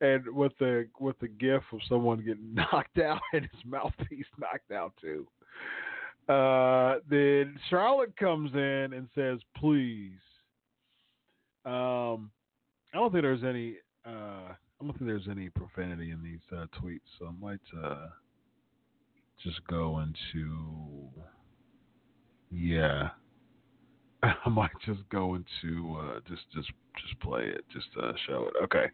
and with the with the gif of someone getting knocked out and his mouthpiece knocked out too. Uh, then Charlotte comes in and says, "Please." Um, I don't think there's any uh, I don't think there's any profanity in these uh, tweets, so I might uh, just go into yeah. I might just go into uh, just just just play it, just uh, show it. Okay,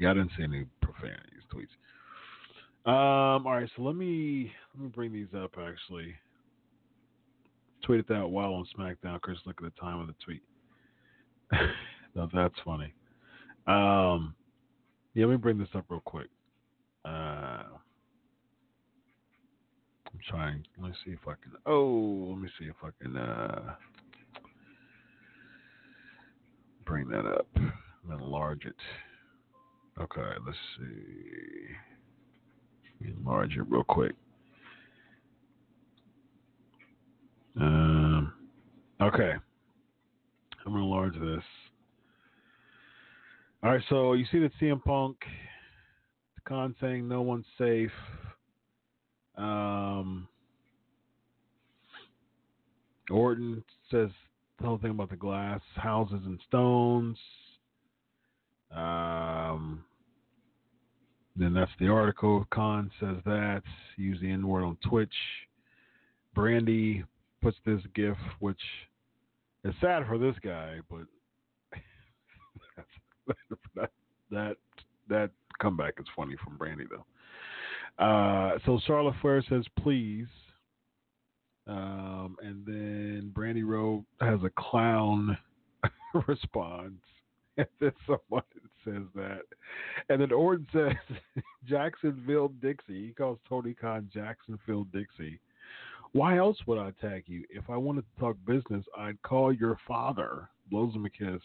yeah, I didn't see any profanity in these tweets. Um, all right, so let me let me bring these up. Actually, tweeted that while on SmackDown. Chris, look at the time of the tweet. now that's funny. Um, yeah, let me bring this up real quick. Uh, I'm trying. Let me see if I can. Oh, let me see if I can uh, bring that up. Enlarge it. Okay, let's see. Enlarge it real quick. Um, okay. I'm gonna enlarge this. All right, so you see that CM Punk, Khan saying no one's safe. Um, Orton says the whole thing about the glass houses and stones. Um, then that's the article. Khan says that. Use the N word on Twitch. Brandi puts this gif, which is sad for this guy, but that that that comeback is funny from Brandi though. Uh, so Charlotte Flair says please, um, and then Brandi Rhodes has a clown response, and then someone says that, and then Orton says Jacksonville Dixie. He calls Tony Khan Jacksonville Dixie. Why else would I attack you? If I wanted to talk business, I'd call your father. Blows him a kiss.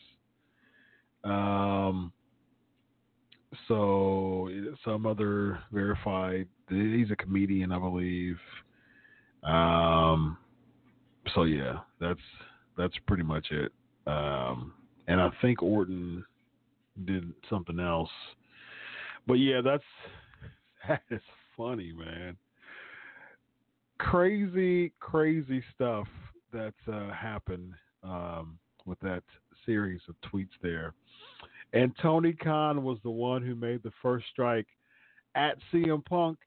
Um, so some other verified. He's a comedian, I believe. Um, so yeah, that's that's pretty much it. Um, and I think Orton did something else. But yeah, that's that is funny, man. Crazy, crazy stuff that's uh, happened um, with that series of tweets there. And Tony Khan was the one who made the first strike at CM Punk,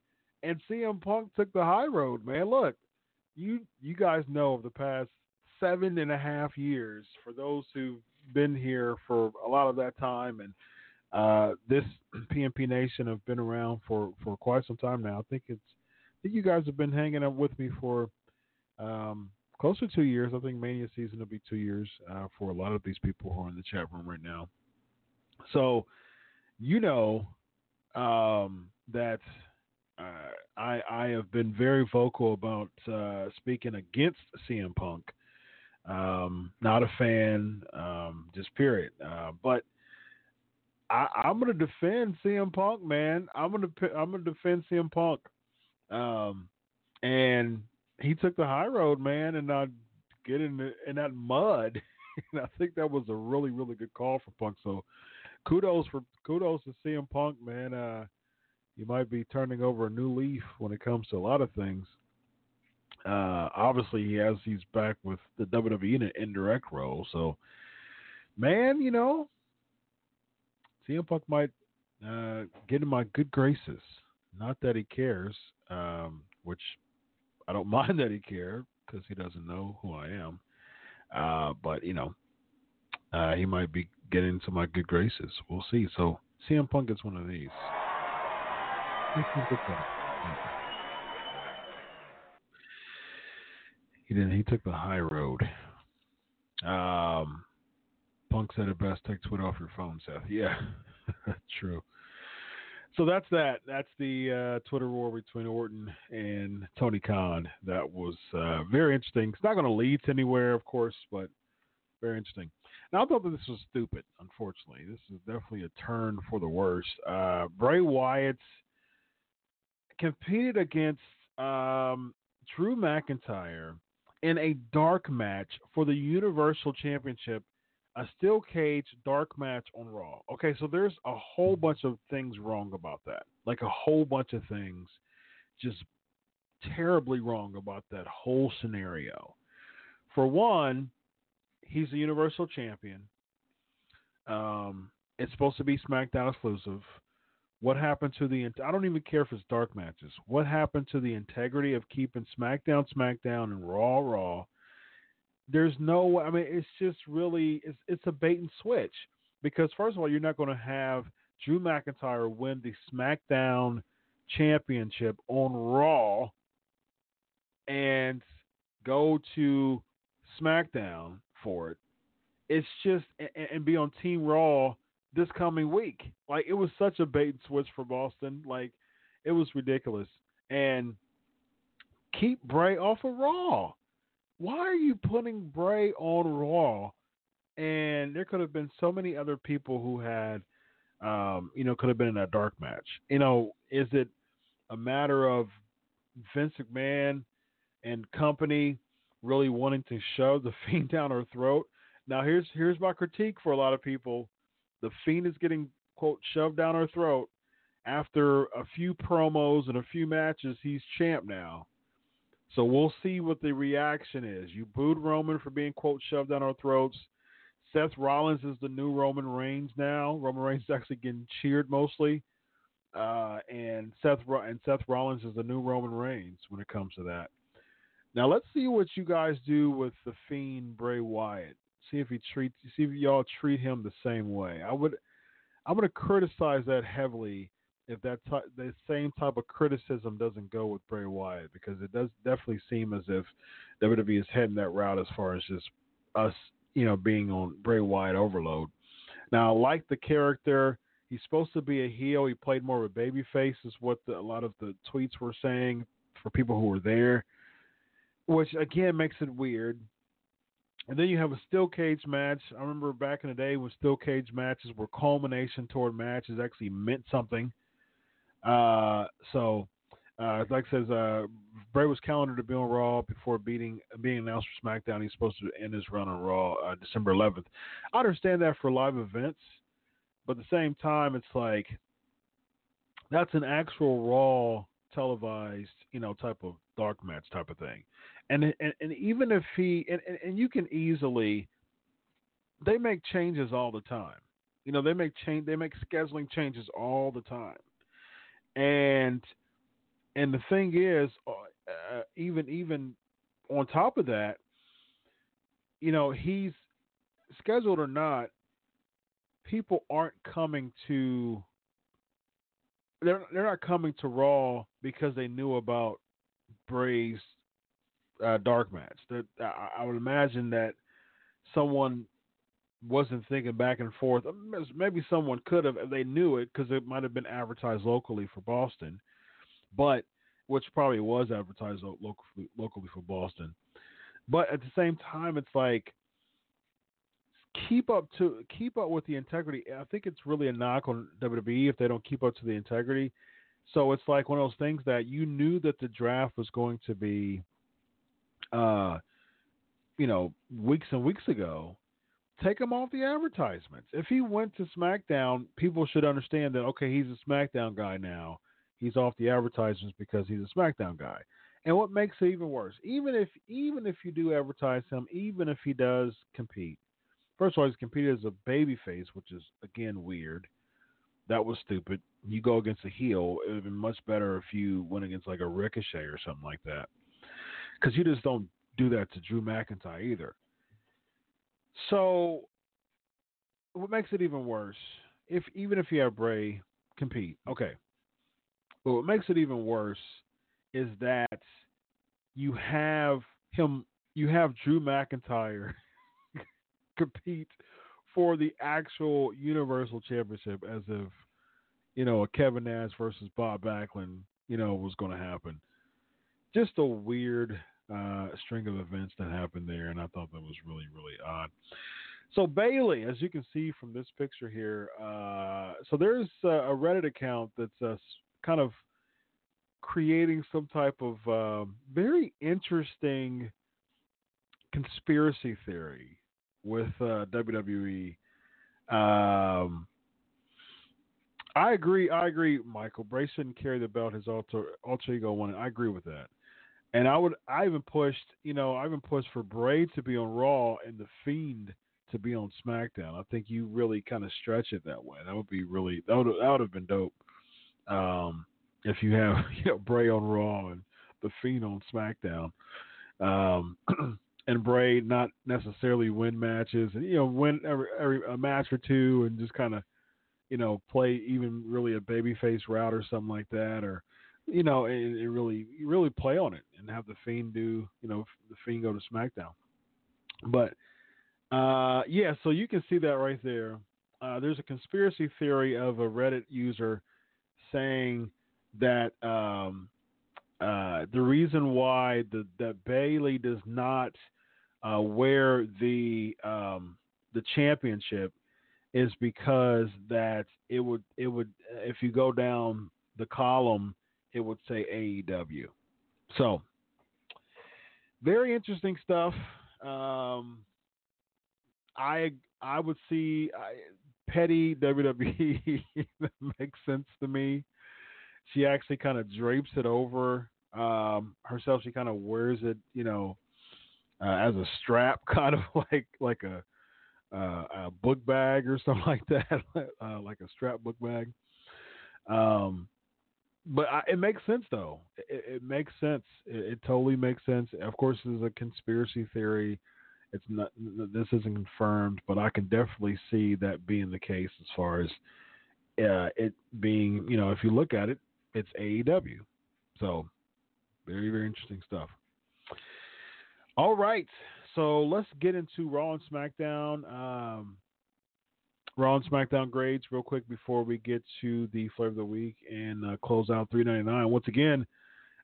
and CM Punk took the high road, man. Look, you you guys know of the past seven and a half years for those who've been here for a lot of that time, and uh, this PNP Nation have been around for, for quite some time now. I think it's I think you guys have been hanging up with me for um, close to two years. I think Mania season will be two years uh, for a lot of these people who are in the chat room right now. So, you know um, that uh, I, I have been very vocal about uh, speaking against CM Punk. Um, not a fan, um, just period. Uh, but I, am going to defend CM Punk, man. I'm going to I'm to defend CM Punk. Um, and he took the high road, man, and not get in the, in that mud. and I think that was a really really good call for Punk. So kudos for kudos to CM Punk, man. Uh, you might be turning over a new leaf when it comes to a lot of things. Uh, obviously, he has he's back with the WWE in an indirect role. So, man, you know, CM Punk might uh, get in my good graces. Not that he cares, um, which I don't mind that he cares because he doesn't know who I am. Uh, but you know, uh, he might be getting into my good graces. We'll see. So CM Punk gets one of these. He didn't. He took the high road. Um, Punk said it best. Take Twitter off your phone, Seth. Yeah, true. So that's that. That's the uh, Twitter war between Orton and Tony Khan. That was uh, very interesting. It's not going to lead to anywhere, of course, but very interesting. Now, I thought that this was stupid, unfortunately. This is definitely a turn for the worse. Uh, Bray Wyatt competed against um, Drew McIntyre in a dark match for the Universal Championship, a steel cage dark match on Raw. Okay, so there's a whole bunch of things wrong about that. Like a whole bunch of things just terribly wrong about that whole scenario. For one, he's the Universal Champion. Um, it's supposed to be SmackDown exclusive. What happened to the? I don't even care if it's dark matches. What happened to the integrity of keeping SmackDown SmackDown and Raw Raw? There's no. I mean, it's just really it's it's a bait and switch because first of all, you're not going to have Drew McIntyre win the SmackDown Championship on Raw and go to SmackDown for it. It's just and, and be on Team Raw this coming week. Like it was such a bait and switch for Boston. Like it was ridiculous. And keep Bray off of Raw. Why are you putting Bray on Raw? And there could have been so many other people who had, um, you know, could have been in that dark match. You know, is it a matter of Vince McMahon and company really wanting to shove the Fiend down her throat? Now, here's here's my critique for a lot of people the Fiend is getting quote shoved down our throat. After a few promos and a few matches, he's champ now. So we'll see what the reaction is. You booed Roman for being quote shoved down our throats. Seth Rollins is the new Roman Reigns now. Roman Reigns is actually getting cheered mostly. uh, and Seth and Seth Rollins is the new Roman Reigns when it comes to that. Now let's see what you guys do with the Fiend Bray Wyatt. See if he treats, see if y'all treat him the same way. I would, I'm going to criticize that heavily if that t- the same type of criticism doesn't go with Bray Wyatt because it does definitely seem as if WWE is heading that route as far as just us, you know, being on Bray Wyatt overload. Now, I like the character. He's supposed to be a heel. He played more of a baby face, is what the, a lot of the tweets were saying for people who were there, which again makes it weird. And then you have a steel cage match. I remember back in the day when steel cage matches were culmination toward matches actually meant something. Uh, so, uh, like I says, uh, Bray was calendared to be on Raw before beating being announced for SmackDown. He's supposed to end his run on Raw uh, December 11th. I understand that for live events, but at the same time, it's like that's an actual Raw televised, you know, type of dark match type of thing. And and, and even if he and, and, and you can easily they make changes all the time. You know, they make change they make scheduling changes all the time. And and the thing is, uh, uh, even even on top of that, you know, he's scheduled or not, people aren't coming to they're they're not coming to Raw because they knew about Bray's uh, dark match. That I, I would imagine that someone wasn't thinking back and forth. Maybe someone could have. They knew it because it might have been advertised locally for Boston, but which probably was advertised locally locally for Boston. But at the same time, it's like keep up to keep up with the integrity. I think it's really a knock on WWE if they don't keep up to the integrity. So it's like one of those things that you knew that the draft was going to be, uh, you know, weeks and weeks ago, take him off the advertisements. If he went to SmackDown, people should understand that okay, he's a SmackDown guy now. He's off the advertisements because he's a SmackDown guy. And what makes it even worse, even if even if you do advertise him, even if he does compete, first of all, he's competed as a babyface, which is again weird. That was stupid. You go against a heel, it would have been much better if you went against like a Ricochet or something like that. Because you just don't do that to Drew McIntyre either. So, what makes it even worse, if even if you have Bray compete, okay, but what makes it even worse is that you have him, you have Drew McIntyre compete for the actual Universal Championship as if, you know, a Kevin Nash versus Bob Backlund, you know, was going to happen. Just a weird uh, string of events that happened there, and I thought that was really, really odd. So Bayley, as you can see from this picture here, uh, so there's a Reddit account that's uh, kind of creating some type of uh, very interesting conspiracy theory with uh, WWE. Um, I agree. I agree, Michael. Bray shouldn't carry the belt. His alter alter ego won it. I agree with that. And I would. I even pushed. You know, I even pushed for Bray to be on Raw and the Fiend to be on SmackDown. I think you really kind of stretch it that way. That would be really. That would. That would have been dope. Um, if you have you know Bray on Raw and the Fiend on SmackDown. Um, and Bray not necessarily win matches and you know win every, every a match or two and just kind of you know play even really a babyface route or something like that or you know and, and really really play on it and have the Fiend do you know the Fiend go to SmackDown. But uh, yeah, so you can see that right there. Uh, there's a conspiracy theory of a Reddit user saying that um, uh, the reason why the, that Bayley does not uh, wear the um, the championship is because that it would it would if you go down the column it would say AEW. So very interesting stuff. Um, I I would see I, petty WWE makes sense to me. She actually kind of drapes it over um, herself. She kind of wears it, you know, uh, as a strap, kind of like like a, uh, a book bag or something like that, uh, like a strap book bag. Um, but I, it makes sense though. It, it makes sense. It, it, totally makes sense. Of course, this is a conspiracy theory. It's not. This isn't confirmed, but I can definitely see that being the case as far as uh, it being. You know, if you look at it, it's AEW. So very very interesting stuff. All right, so let's get into Raw and SmackDown. Um, Raw and SmackDown grades real quick before we get to the flavor of the week and uh, close out 399. Once again,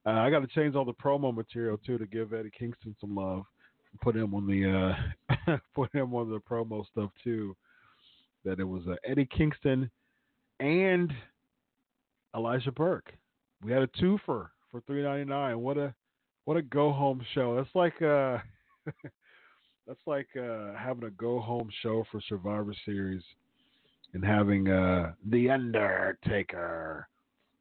uh, I got to change all the promo material too to give Eddie Kingston some love. Put him on the uh, put him on the promo stuff too. That it was uh, Eddie Kingston and Elijah Burke. We had a twofer for 399. What a what a go home show. That's like uh that's like uh, having a go home show for Survivor Series and having uh, the Undertaker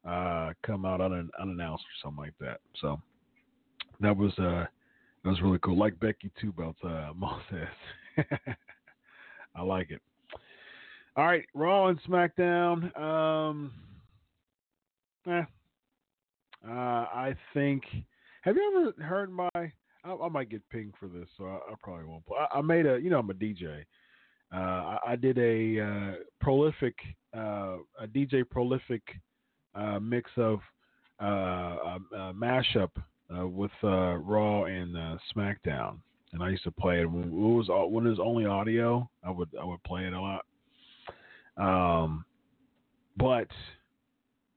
uh, come out un- unannounced or something like that. So that was uh, that was really cool. Like Becky Two Belts, uh. I like it. All right, Raw and SmackDown. Um, eh, uh, I think. Have you ever heard my I, I, might get pinged for this, so I, I probably won't. I, I, made a, you know, I'm a DJ. Uh, I, I, did a uh, prolific, uh, a DJ prolific uh, mix of uh, a, a, mashup uh, with Raw and SmackDown, and I used to play it when it was when it was only audio. I would I would play it a lot. Um, but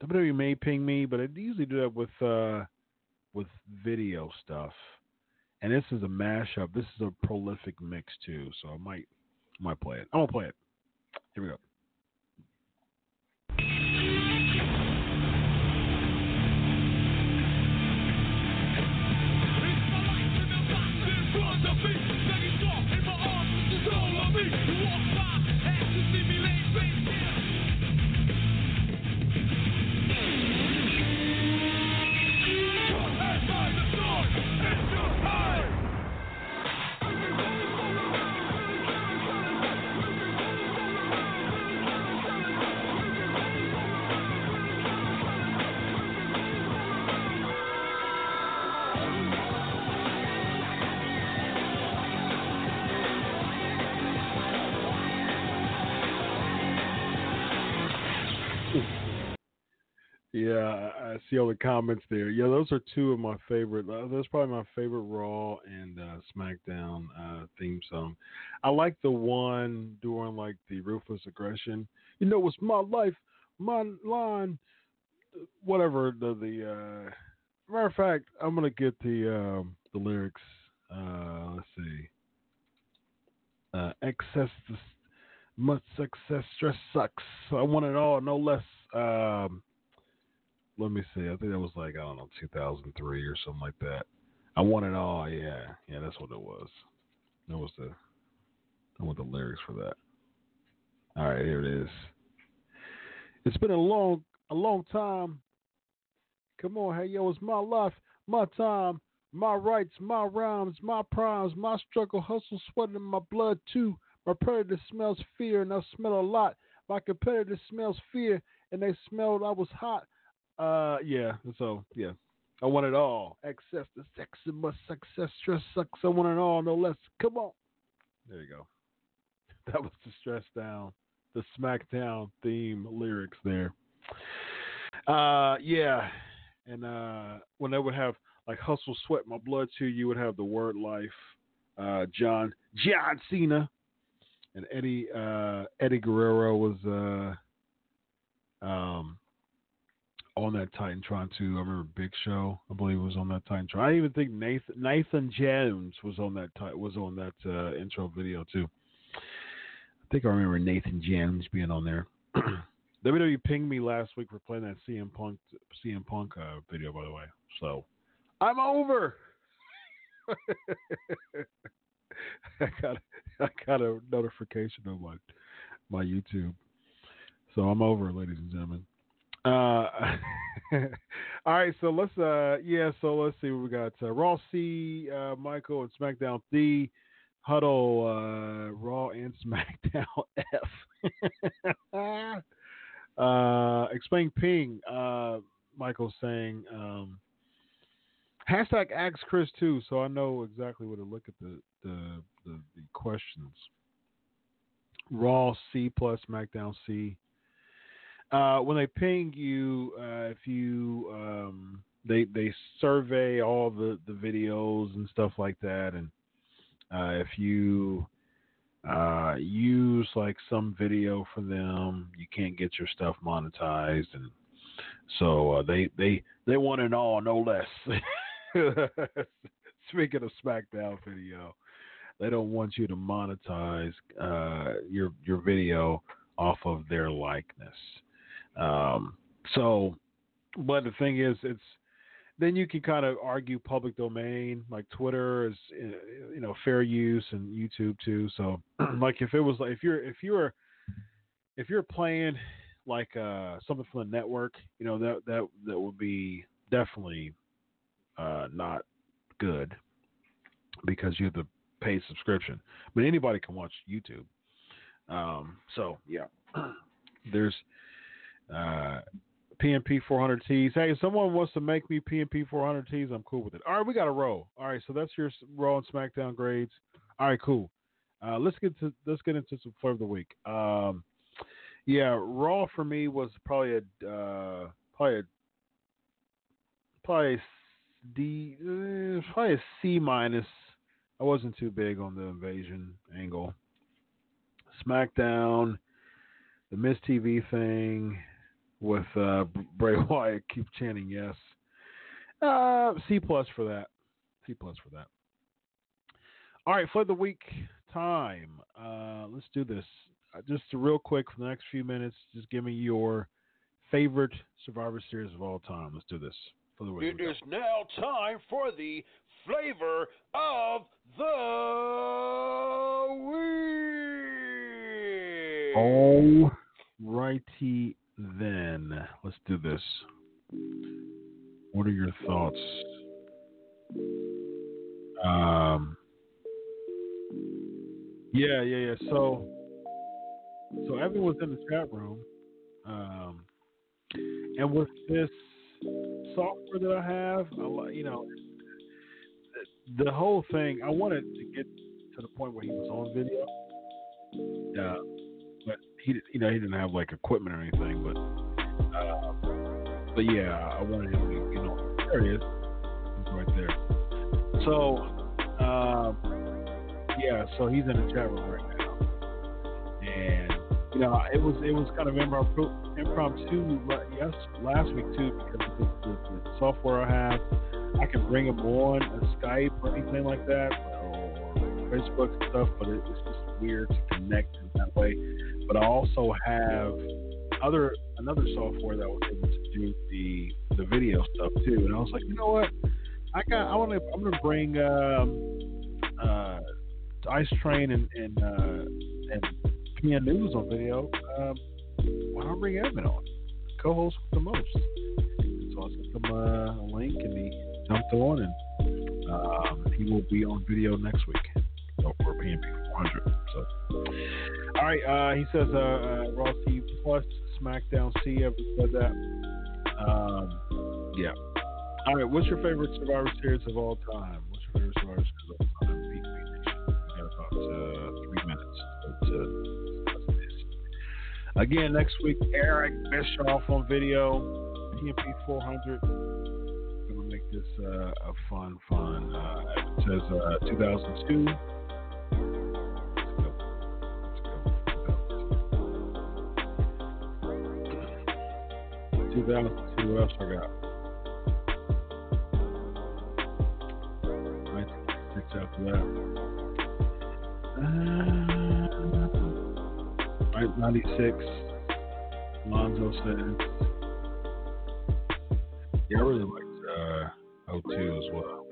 WWE may ping me, but I usually do that with with video stuff and this is a mashup. This is a prolific mix too, so I might might play it. I'm gonna play it. Here we go. Yeah, I see all the comments there. Yeah, those are two of my favorite. Uh, that's probably my favorite Raw and uh, SmackDown uh, theme song. I like the one during like the ruthless aggression. You know, it's my life, my line, whatever. The the uh, matter of fact, I'm gonna get the um, the lyrics. Uh, let's see. Uh, excess, much success, stress sucks. I want it all, no less. Um, let me see. I think that was like I don't know, 2003 or something like that. I want it all. Yeah, yeah, that's what it was. That was the. I want the lyrics for that. All right, here it is. It's been a long, a long time. Come on, hey yo, it's my life, my time, my rights, my rhymes, my primes, my struggle, hustle, sweat in my blood too. My predator smells fear, and I smell a lot. My competitor smells fear, and they smelled I was hot. Uh, yeah. So yeah, I want it all. Access the sex and my success, stress sucks. I want it all, no less. Come on. There you go. That was the stress down, the SmackDown theme lyrics there. Uh, yeah, and uh, when they would have like hustle, sweat, my blood too, you would have the word life. Uh, John John Cena and Eddie uh, Eddie Guerrero was uh, um, on that Titantron too. I remember Big Show, I believe, was on that Titantron. I even think Nathan Nathan Jones was on that was on that uh, intro video too. I think I remember Nathan Jones being on there. WWE pinged me last week for playing that CM Punk CM Punk uh, video, by the way. So I'm over. I got I got a notification on my my YouTube, so I'm over, ladies and gentlemen. Uh, all right, so let's uh yeah, so let's see what we got. Uh, Raw C, uh, Michael, and SmackDown D, Huddle, uh, Raw and SmackDown F. Uh, explain ping. Uh, Michael's saying um, hashtag ask Chris too, so I know exactly where to look at the the, the, the questions. Raw C plus SmackDown C. Uh, when they ping you, uh, if you um, they they survey all the the videos and stuff like that, and uh, if you uh, use like some video for them, you can't get your stuff monetized, and so uh, they they they want it all, no less. Speaking of SmackDown video, they don't want you to monetize uh, your your video off of their likeness. Um, so, but the thing is, it's then you can kind of argue public domain, like Twitter is you know fair use and YouTube too. So, like if it was like if you're if you're if you're playing like uh, something from the network, you know that that that would be definitely uh, not good because you have to pay subscription. But anybody can watch YouTube. Um, so yeah, there's uh, PNP 400Ts. Hey, if someone wants to make me PNP 400Ts, I'm cool with it. All right, we got a roll. All right, so that's your Raw and SmackDown grades. All right, cool. Uh, let's get to let's get into some flavor of the week. Um, yeah, Raw for me was probably a uh, probably a probably a D, uh, probably a C minus. I wasn't too big on the invasion angle. SmackDown, the Miz TV thing with uh, Bray Wyatt keep chanting yes. Uh, C plus for that. C plus for that. All right, for the week time. Uh, let's do this. Uh, just real quick for the next few minutes. Just give me your favorite Survivor Series of all time. Let's do this for the week. It is now time for the flavor of the week. All righty then. Let's do this. What are your thoughts? Um. Yeah, yeah, yeah. So, so everyone's in the chat room, um, and with this software that I have, I, you know, the, the whole thing. I wanted to get to the point where he was on video. Yeah, but he, you know, he didn't have like equipment or anything. But, uh, but yeah, I wanted him to, you know, there he is. He's right there. So, um, yeah, so he's in the chat room right now, and you know, it was it was kind of impromptu, impromptu yes last week too because the, the, the software I have. I can bring him on a Skype or anything like that, or Facebook and stuff, but it, it's just weird to connect in that way. But I also have other another software that was able to do the the video stuff too, and I was like, you know what, I got I want to I'm gonna bring um, uh, Ice Train and and uh, and PN News on video. Um, why don't I bring Evan on? Co-host with the most. So I sent him a link and he jumped on and um, he will be on video next week. So for PNP 400. So all right, uh, he says uh, uh, Raw C plus SmackDown C. Ever said that? Um, yeah. All right, what's your favorite Survivor Series of all time? What's your favorite Survivor Series of all time? Nation. We got about uh, three minutes. discuss. Again, next week, Eric Bischoff on video, PNP 400. Gonna make this uh, a fun, fun. Uh, it says uh, 2002. Let's go. 2002. What else I got? 96 after that. Uh, right, 96. Lonzo says. Yeah, I really liked uh, 02 as well.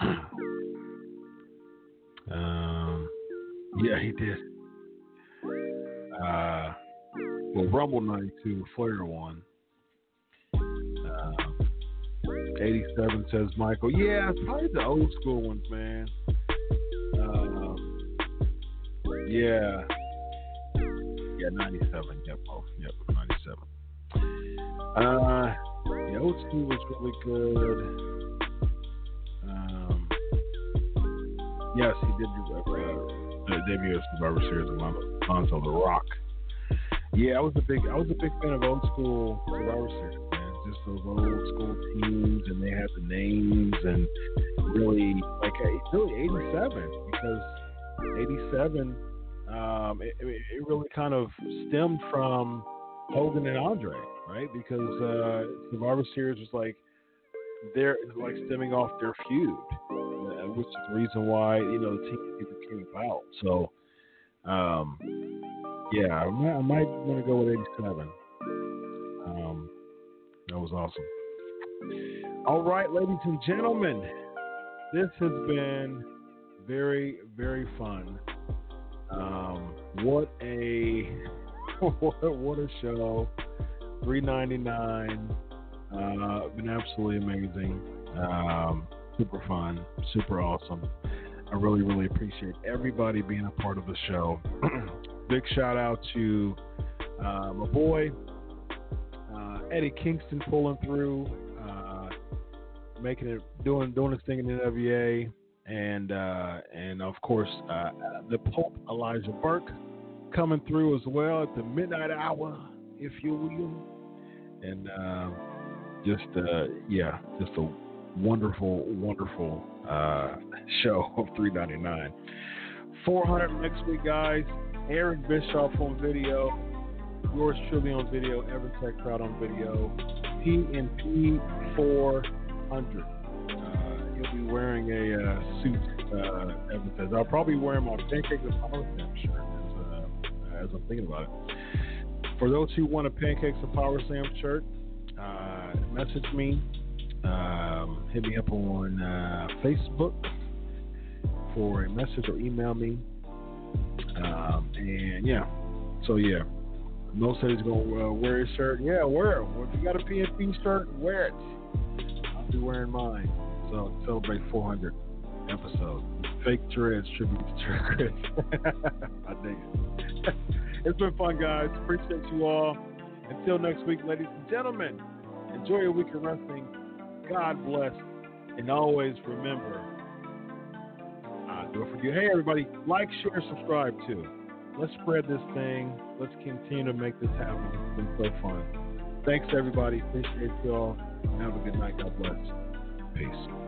um, yeah, he did. Uh, well, Rumble 92, Flair won. 87 says Michael. Yeah, it's probably the old school ones, man. Um, yeah. Yeah, 97. Yep. Oh, yep. 97. Uh, the old school was really good. Um, yes, he did do uh, the debut of Survivor Series with Lonzo The Rock. Yeah, I was a big I was a big fan of old school Survivor Series. Just those old school teams, and they had the names, and really like really '87 because '87 um, it, it really kind of stemmed from Hogan and Andre, right? Because uh, Survivor Series was like they're like stemming off their feud, uh, which is the reason why you know the team came about. So, um, yeah, I might, I might want to go with '87. That was awesome. All right, ladies and gentlemen, this has been very, very fun. Um, what a what, a show! Three ninety nine. Uh, been absolutely amazing. Um, super fun, super awesome. I really, really appreciate everybody being a part of the show. Big shout out to uh, my boy Eddie Kingston pulling through, uh, making it, doing doing his thing in the NWA and uh, and of course uh, the Pope Elijah Burke coming through as well at the midnight hour, if you will, and uh, just uh, yeah, just a wonderful, wonderful uh, show of 399. 400 next week, guys. Aaron Bischoff on video. Yours truly on video. Evan Tech Crowd on video. PNP 400 You'll be wearing a uh, suit. Uh, Evan says, "I'll probably wear my Pancake and Power Slam shirt." As, uh, as I'm thinking about it. For those who want a Pancakes and Power Slam shirt, uh, message me. Um, hit me up on uh, Facebook for a message or email me. Um, and yeah, so yeah, Mo said he's gonna uh, wear his shirt. Yeah, wear it. If you got a PNP shirt, wear it. I'll be wearing mine. So celebrate 400 episodes. Fake Dreads tribute to Chris. I dig it. it's been fun, guys. Appreciate you all. Until next week, ladies and gentlemen, enjoy your week of wrestling. God bless. And always remember, uh, don't forget, hey, everybody, like, share, subscribe too. Let's spread this thing. Let's continue to make this happen. It's been so fun. Thanks, everybody. Appreciate you all. Have a good night. God bless. Peace.